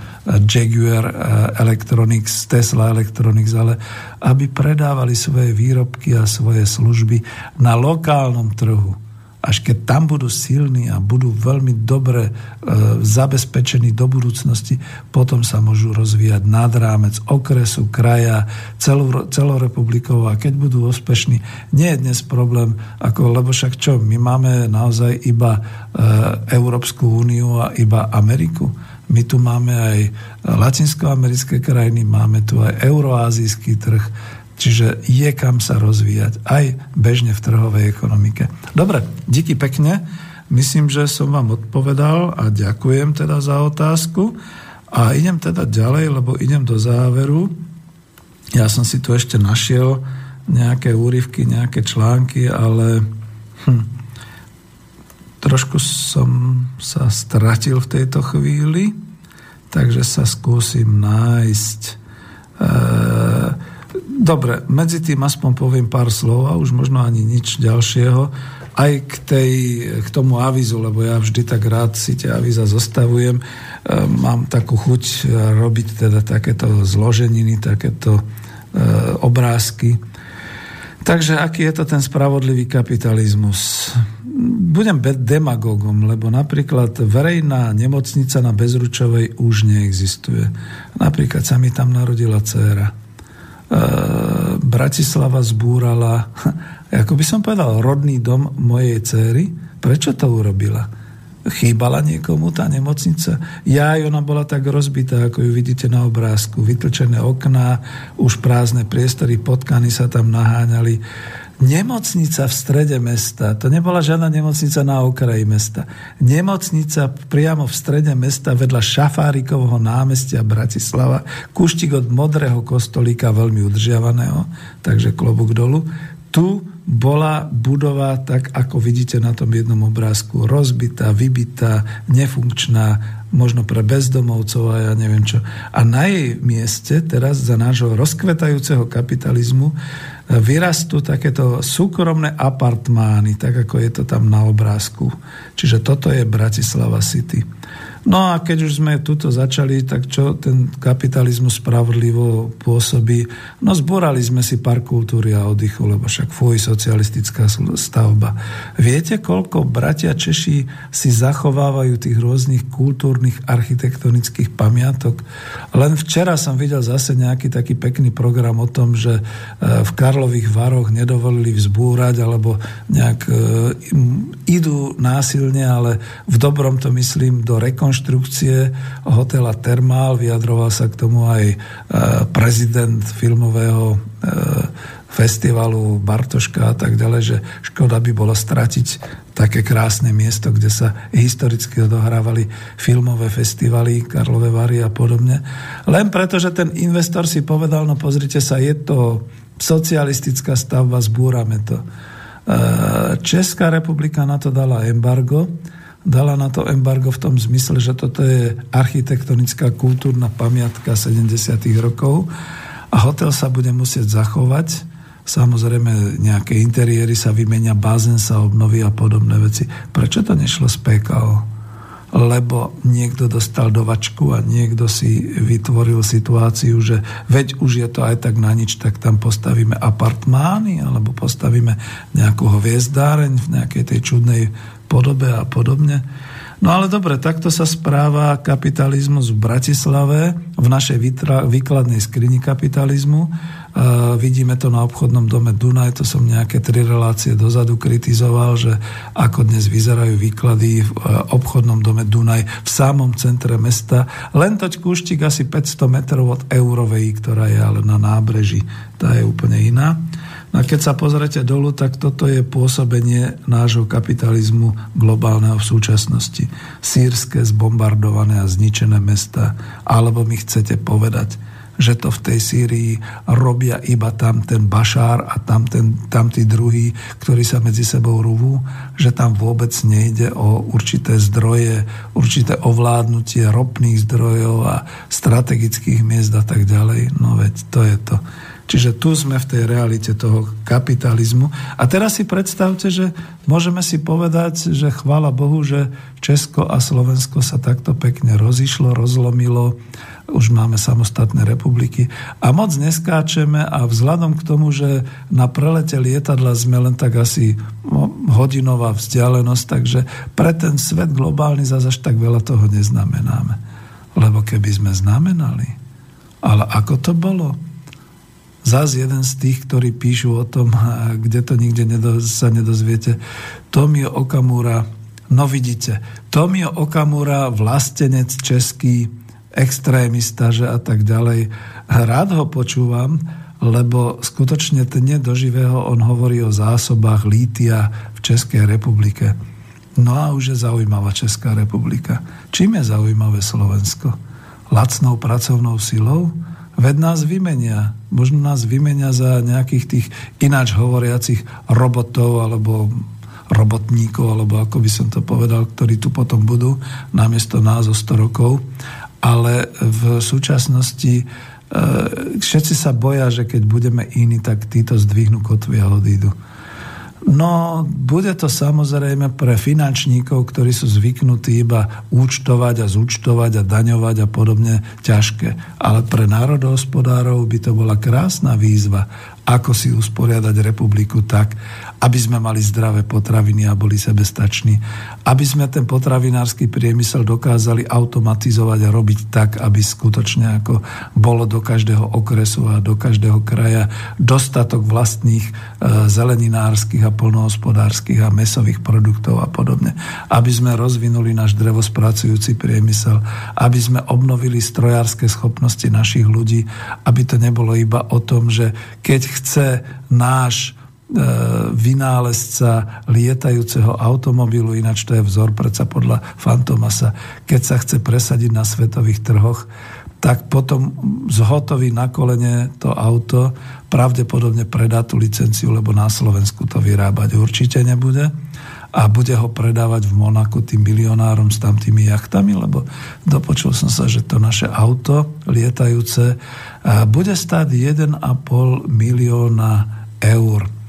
Jaguar eh, Electronics, Tesla Electronics, ale aby predávali svoje výrobky a svoje služby na lokálnom trhu až keď tam budú silní a budú veľmi dobre e, zabezpečení do budúcnosti, potom sa môžu rozvíjať nad rámec okresu, kraja, celú, celorepublikov a keď budú úspešní, nie je dnes problém, ako, lebo však čo, my máme naozaj iba e, Európsku úniu a iba Ameriku. My tu máme aj latinskoamerické krajiny, máme tu aj euroazijský trh, Čiže je kam sa rozvíjať aj bežne v trhovej ekonomike. Dobre, díky pekne. Myslím, že som vám odpovedal a ďakujem teda za otázku. A idem teda ďalej, lebo idem do záveru. Ja som si tu ešte našiel nejaké úryvky, nejaké články, ale hm, trošku som sa stratil v tejto chvíli, takže sa skúsim nájsť. E, Dobre, medzi tým aspoň poviem pár slov a už možno ani nič ďalšieho. Aj k, tej, k tomu avizu, lebo ja vždy tak rád si tie avíza zostavujem. E, mám takú chuť robiť teda takéto zloženiny, takéto e, obrázky. Takže aký je to ten spravodlivý kapitalizmus? Budem demagogom, lebo napríklad verejná nemocnica na Bezručovej už neexistuje. Napríklad sa mi tam narodila dcéra Bratislava zbúrala, *laughs* ako by som povedal, rodný dom mojej céry. Prečo to urobila? chýbala niekomu tá nemocnica. Ja, ona bola tak rozbitá, ako ju vidíte na obrázku. Vytlčené okná, už prázdne priestory, potkany sa tam naháňali. Nemocnica v strede mesta, to nebola žiadna nemocnica na okraji mesta. Nemocnica priamo v strede mesta vedľa Šafárikovho námestia Bratislava, kuštík od modrého kostolíka, veľmi udržiavaného, takže klobúk dolu. Tu bola budova tak, ako vidíte na tom jednom obrázku, rozbitá, vybitá, nefunkčná, možno pre bezdomovcov a ja neviem čo. A na jej mieste teraz za nášho rozkvetajúceho kapitalizmu vyrastú takéto súkromné apartmány, tak ako je to tam na obrázku. Čiže toto je Bratislava City. No a keď už sme tuto začali, tak čo ten kapitalizmus spravodlivo pôsobí? No zborali sme si park kultúry a oddychu, lebo však fuj, socialistická stavba. Viete, koľko bratia Češi si zachovávajú tých rôznych kultúrnych architektonických pamiatok? Len včera som videl zase nejaký taký pekný program o tom, že e, v Karlových Varoch nedovolili vzbúrať, alebo nejak e, idú násilne, ale v dobrom to myslím do rekon rekonštrukcie hotela Termál, vyjadroval sa k tomu aj e, prezident filmového e, festivalu Bartoška a tak ďalej, že škoda by bolo stratiť také krásne miesto, kde sa historicky odohrávali filmové festivaly, Karlové Vary a podobne. Len preto, že ten investor si povedal, no pozrite sa, je to socialistická stavba, zbúrame to. E, Česká republika na to dala embargo, dala na to embargo v tom zmysle, že toto je architektonická kultúrna pamiatka 70. rokov a hotel sa bude musieť zachovať. Samozrejme, nejaké interiéry sa vymenia, bázen sa obnoví a podobné veci. Prečo to nešlo z PKO? Lebo niekto dostal dovačku a niekto si vytvoril situáciu, že veď už je to aj tak na nič, tak tam postavíme apartmány alebo postavíme nejakú hviezdáreň v nejakej tej čudnej podobe a podobne. No ale dobre, takto sa správa kapitalizmus v Bratislave, v našej výkladnej skrini kapitalizmu. Uh, vidíme to na obchodnom dome Dunaj, to som nejaké tri relácie dozadu kritizoval, že ako dnes vyzerajú výklady v uh, obchodnom dome Dunaj v samom centre mesta. Len toť kúštik asi 500 metrov od Eurovej, ktorá je ale na nábreží. Tá je úplne iná. No a keď sa pozrete dolu, tak toto je pôsobenie nášho kapitalizmu globálneho v súčasnosti. Sýrske zbombardované a zničené mesta. Alebo mi chcete povedať, že to v tej Sýrii robia iba tam ten Bašár a tam, ten, tam tí druhí, ktorí sa medzi sebou rúvú, že tam vôbec nejde o určité zdroje, určité ovládnutie ropných zdrojov a strategických miest a tak ďalej. No veď to je to. Čiže tu sme v tej realite toho kapitalizmu. A teraz si predstavte, že môžeme si povedať, že chvála Bohu, že Česko a Slovensko sa takto pekne rozišlo, rozlomilo, už máme samostatné republiky a moc neskáčeme a vzhľadom k tomu, že na prelete lietadla sme len tak asi no, hodinová vzdialenosť, takže pre ten svet globálny zase až tak veľa toho neznamenáme. Lebo keby sme znamenali, ale ako to bolo? Zas jeden z tých, ktorí píšu o tom, kde to nikde nedo, sa nedozviete. Tomio Okamura, no vidíte, Tomio Okamura, vlastenec český, extrémista, že a tak ďalej. Rád ho počúvam, lebo skutočne dne do živého on hovorí o zásobách lítia v Českej republike. No a už je zaujímavá Česká republika. Čím je zaujímavé Slovensko? Lacnou pracovnou silou? Ved nás vymenia. Možno nás vymenia za nejakých tých ináč hovoriacich robotov alebo robotníkov, alebo ako by som to povedal, ktorí tu potom budú namiesto nás o 100 rokov. Ale v súčasnosti e, všetci sa boja, že keď budeme iní, tak títo zdvihnú kotvy a odídu. No, bude to samozrejme pre finančníkov, ktorí sú zvyknutí iba účtovať a zúčtovať a daňovať a podobne ťažké. Ale pre národohospodárov by to bola krásna výzva. ako si usporiadať republiku tak, aby sme mali zdravé potraviny a boli sebestační, aby sme ten potravinársky priemysel dokázali automatizovať a robiť tak, aby skutočne ako bolo do každého okresu a do každého kraja dostatok vlastných e, zeleninárskych a polnohospodárskych a mesových produktov a podobne. Aby sme rozvinuli náš drevospracujúci priemysel, aby sme obnovili strojárske schopnosti našich ľudí, aby to nebolo iba o tom, že keď chce náš vynálezca lietajúceho automobilu, ináč to je vzor predsa podľa Fantomasa, keď sa chce presadiť na svetových trhoch, tak potom zhotoví na kolene to auto, pravdepodobne predá tú licenciu, lebo na Slovensku to vyrábať určite nebude a bude ho predávať v Monaku tým milionárom s tam tými jachtami, lebo dopočul som sa, že to naše auto lietajúce bude stáť 1,5 milióna eur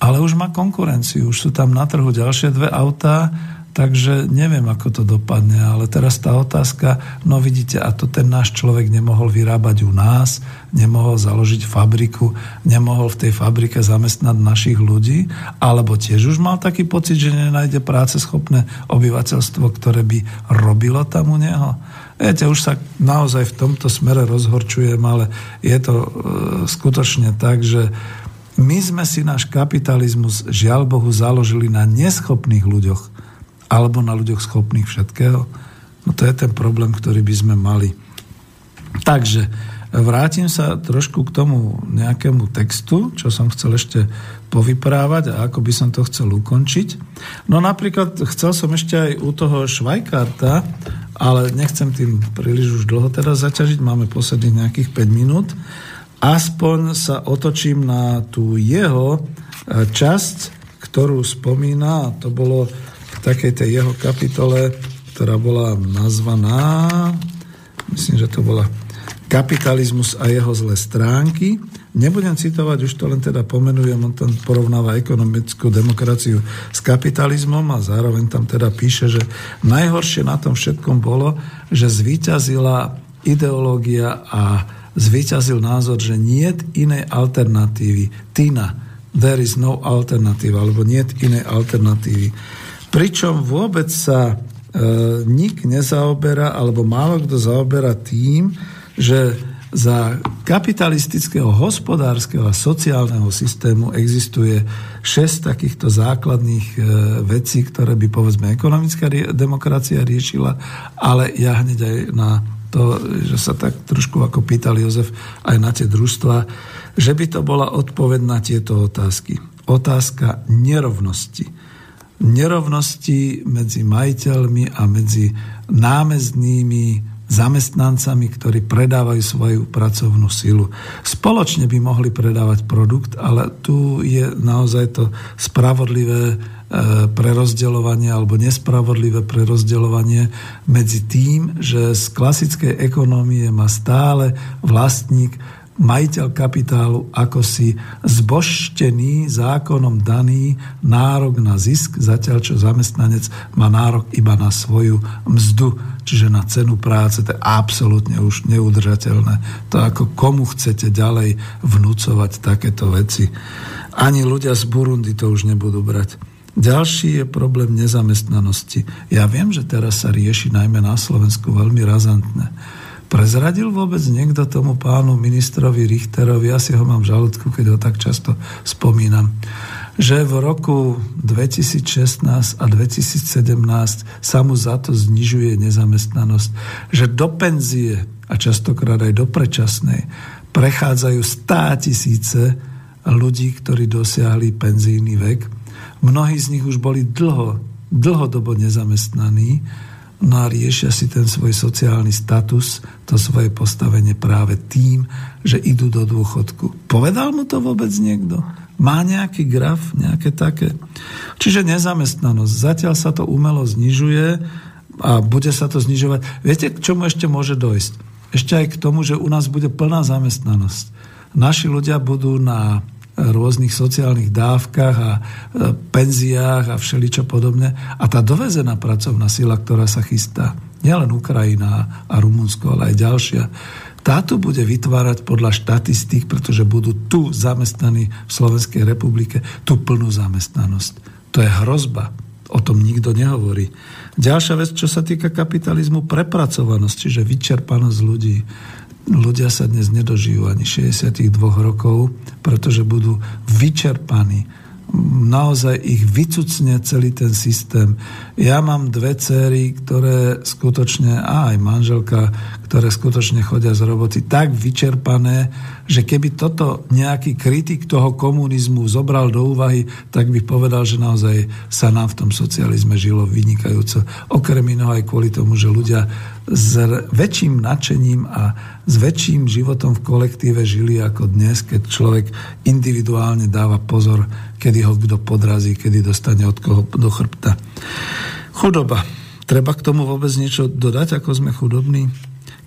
ale už má konkurenciu, už sú tam na trhu ďalšie dve autá, takže neviem, ako to dopadne, ale teraz tá otázka, no vidíte, a to ten náš človek nemohol vyrábať u nás, nemohol založiť fabriku, nemohol v tej fabrike zamestnať našich ľudí, alebo tiež už mal taký pocit, že nenájde práce schopné obyvateľstvo, ktoré by robilo tam u neho. Viete, už sa naozaj v tomto smere rozhorčujem, ale je to e, skutočne tak, že my sme si náš kapitalizmus, žiaľ Bohu, založili na neschopných ľuďoch alebo na ľuďoch schopných všetkého. No to je ten problém, ktorý by sme mali. Takže vrátim sa trošku k tomu nejakému textu, čo som chcel ešte povyprávať a ako by som to chcel ukončiť. No napríklad chcel som ešte aj u toho Švajkarta, ale nechcem tým príliš už dlho teraz zaťažiť, máme posledných nejakých 5 minút aspoň sa otočím na tú jeho e, časť, ktorú spomína, a to bolo v takej tej jeho kapitole, ktorá bola nazvaná, myslím, že to bola kapitalizmus a jeho zlé stránky. Nebudem citovať, už to len teda pomenujem, on tam porovnáva ekonomickú demokraciu s kapitalizmom a zároveň tam teda píše, že najhoršie na tom všetkom bolo, že zvíťazila ideológia a zvyťazil názor, že nie inej alternatívy. Tina, there is no alternative, alebo nie inej alternatívy. Pričom vôbec sa e, nik nezaoberá, alebo málo kto zaoberá tým, že za kapitalistického, hospodárskeho a sociálneho systému existuje šesť takýchto základných e, vecí, ktoré by povedzme ekonomická demokracia riešila, ale ja hneď aj na to, že sa tak trošku ako pýtal Jozef aj na tie družstva, že by to bola odpoveď na tieto otázky. Otázka nerovnosti. Nerovnosti medzi majiteľmi a medzi námeznými zamestnancami, ktorí predávajú svoju pracovnú silu. Spoločne by mohli predávať produkt, ale tu je naozaj to spravodlivé prerozdeľovanie alebo nespravodlivé prerozdeľovanie medzi tým, že z klasickej ekonómie má stále vlastník majiteľ kapitálu ako si zboštený, zákonom daný nárok na zisk, zatiaľ čo zamestnanec má nárok iba na svoju mzdu, čiže na cenu práce. To je absolútne už neudržateľné. To ako komu chcete ďalej vnúcovať takéto veci. Ani ľudia z Burundi to už nebudú brať. Ďalší je problém nezamestnanosti. Ja viem, že teraz sa rieši najmä na Slovensku veľmi razantne. Prezradil vôbec niekto tomu pánu ministrovi Richterovi, ja si ho mám v žalúdku, keď ho tak často spomínam, že v roku 2016 a 2017 sa mu za to znižuje nezamestnanosť, že do penzie a častokrát aj do predčasnej prechádzajú stá tisíce ľudí, ktorí dosiahli penzijný vek Mnohí z nich už boli dlho, dlhodobo nezamestnaní, no a riešia si ten svoj sociálny status, to svoje postavenie práve tým, že idú do dôchodku. Povedal mu to vôbec niekto? Má nejaký graf, nejaké také? Čiže nezamestnanosť. Zatiaľ sa to umelo znižuje a bude sa to znižovať. Viete, k čomu ešte môže dojsť? Ešte aj k tomu, že u nás bude plná zamestnanosť. Naši ľudia budú na rôznych sociálnych dávkach a e, penziách a všeličo podobne. A tá dovezená pracovná sila, ktorá sa chystá, nielen Ukrajina a Rumunsko, ale aj ďalšia, táto bude vytvárať podľa štatistík, pretože budú tu zamestnaní v Slovenskej republike, tú plnú zamestnanosť. To je hrozba. O tom nikto nehovorí. Ďalšia vec, čo sa týka kapitalizmu, prepracovanosť, čiže vyčerpanosť ľudí. Ľudia sa dnes nedožijú ani 62 rokov, pretože budú vyčerpaní naozaj ich vycucne celý ten systém. Ja mám dve céry, ktoré skutočne, a aj manželka, ktoré skutočne chodia z roboty tak vyčerpané, že keby toto nejaký kritik toho komunizmu zobral do úvahy, tak by povedal, že naozaj sa nám v tom socializme žilo vynikajúco. Okrem iného aj kvôli tomu, že ľudia s väčším nadšením a s väčším životom v kolektíve žili ako dnes, keď človek individuálne dáva pozor, kedy ho kto podrazí, kedy dostane od koho do chrbta. Chudoba. Treba k tomu vôbec niečo dodať, ako sme chudobní?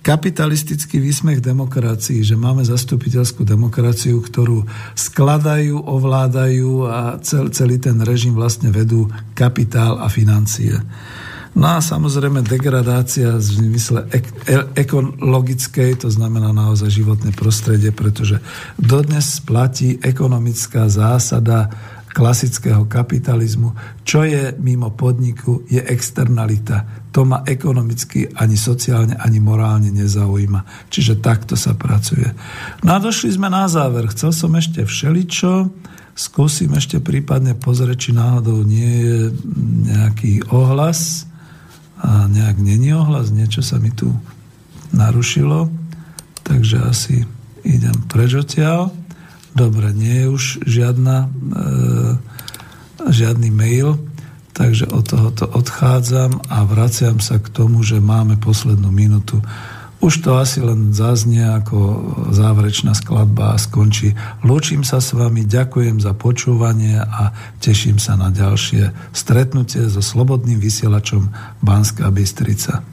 kapitalistický výsmech demokracii, že máme zastupiteľskú demokraciu, ktorú skladajú, ovládajú a celý ten režim vlastne vedú kapitál a financie. No a samozrejme degradácia v zmysle ek- e- ekologickej, to znamená naozaj životné prostredie, pretože dodnes platí ekonomická zásada klasického kapitalizmu. Čo je mimo podniku, je externalita. To ma ekonomicky, ani sociálne, ani morálne nezaujíma. Čiže takto sa pracuje. No a došli sme na záver. Chcel som ešte všeličo, skúsim ešte prípadne pozrieť, či náhodou nie je nejaký ohlas a nejak není ohlas, niečo sa mi tu narušilo, takže asi idem preč odtiaľ. Dobre, nie je už žiadna, e, žiadny mail, takže od tohoto odchádzam a vraciam sa k tomu, že máme poslednú minútu. Už to asi len zaznie ako záverečná skladba a skončí. Lúčim sa s vami, ďakujem za počúvanie a teším sa na ďalšie stretnutie so slobodným vysielačom Banská Bystrica.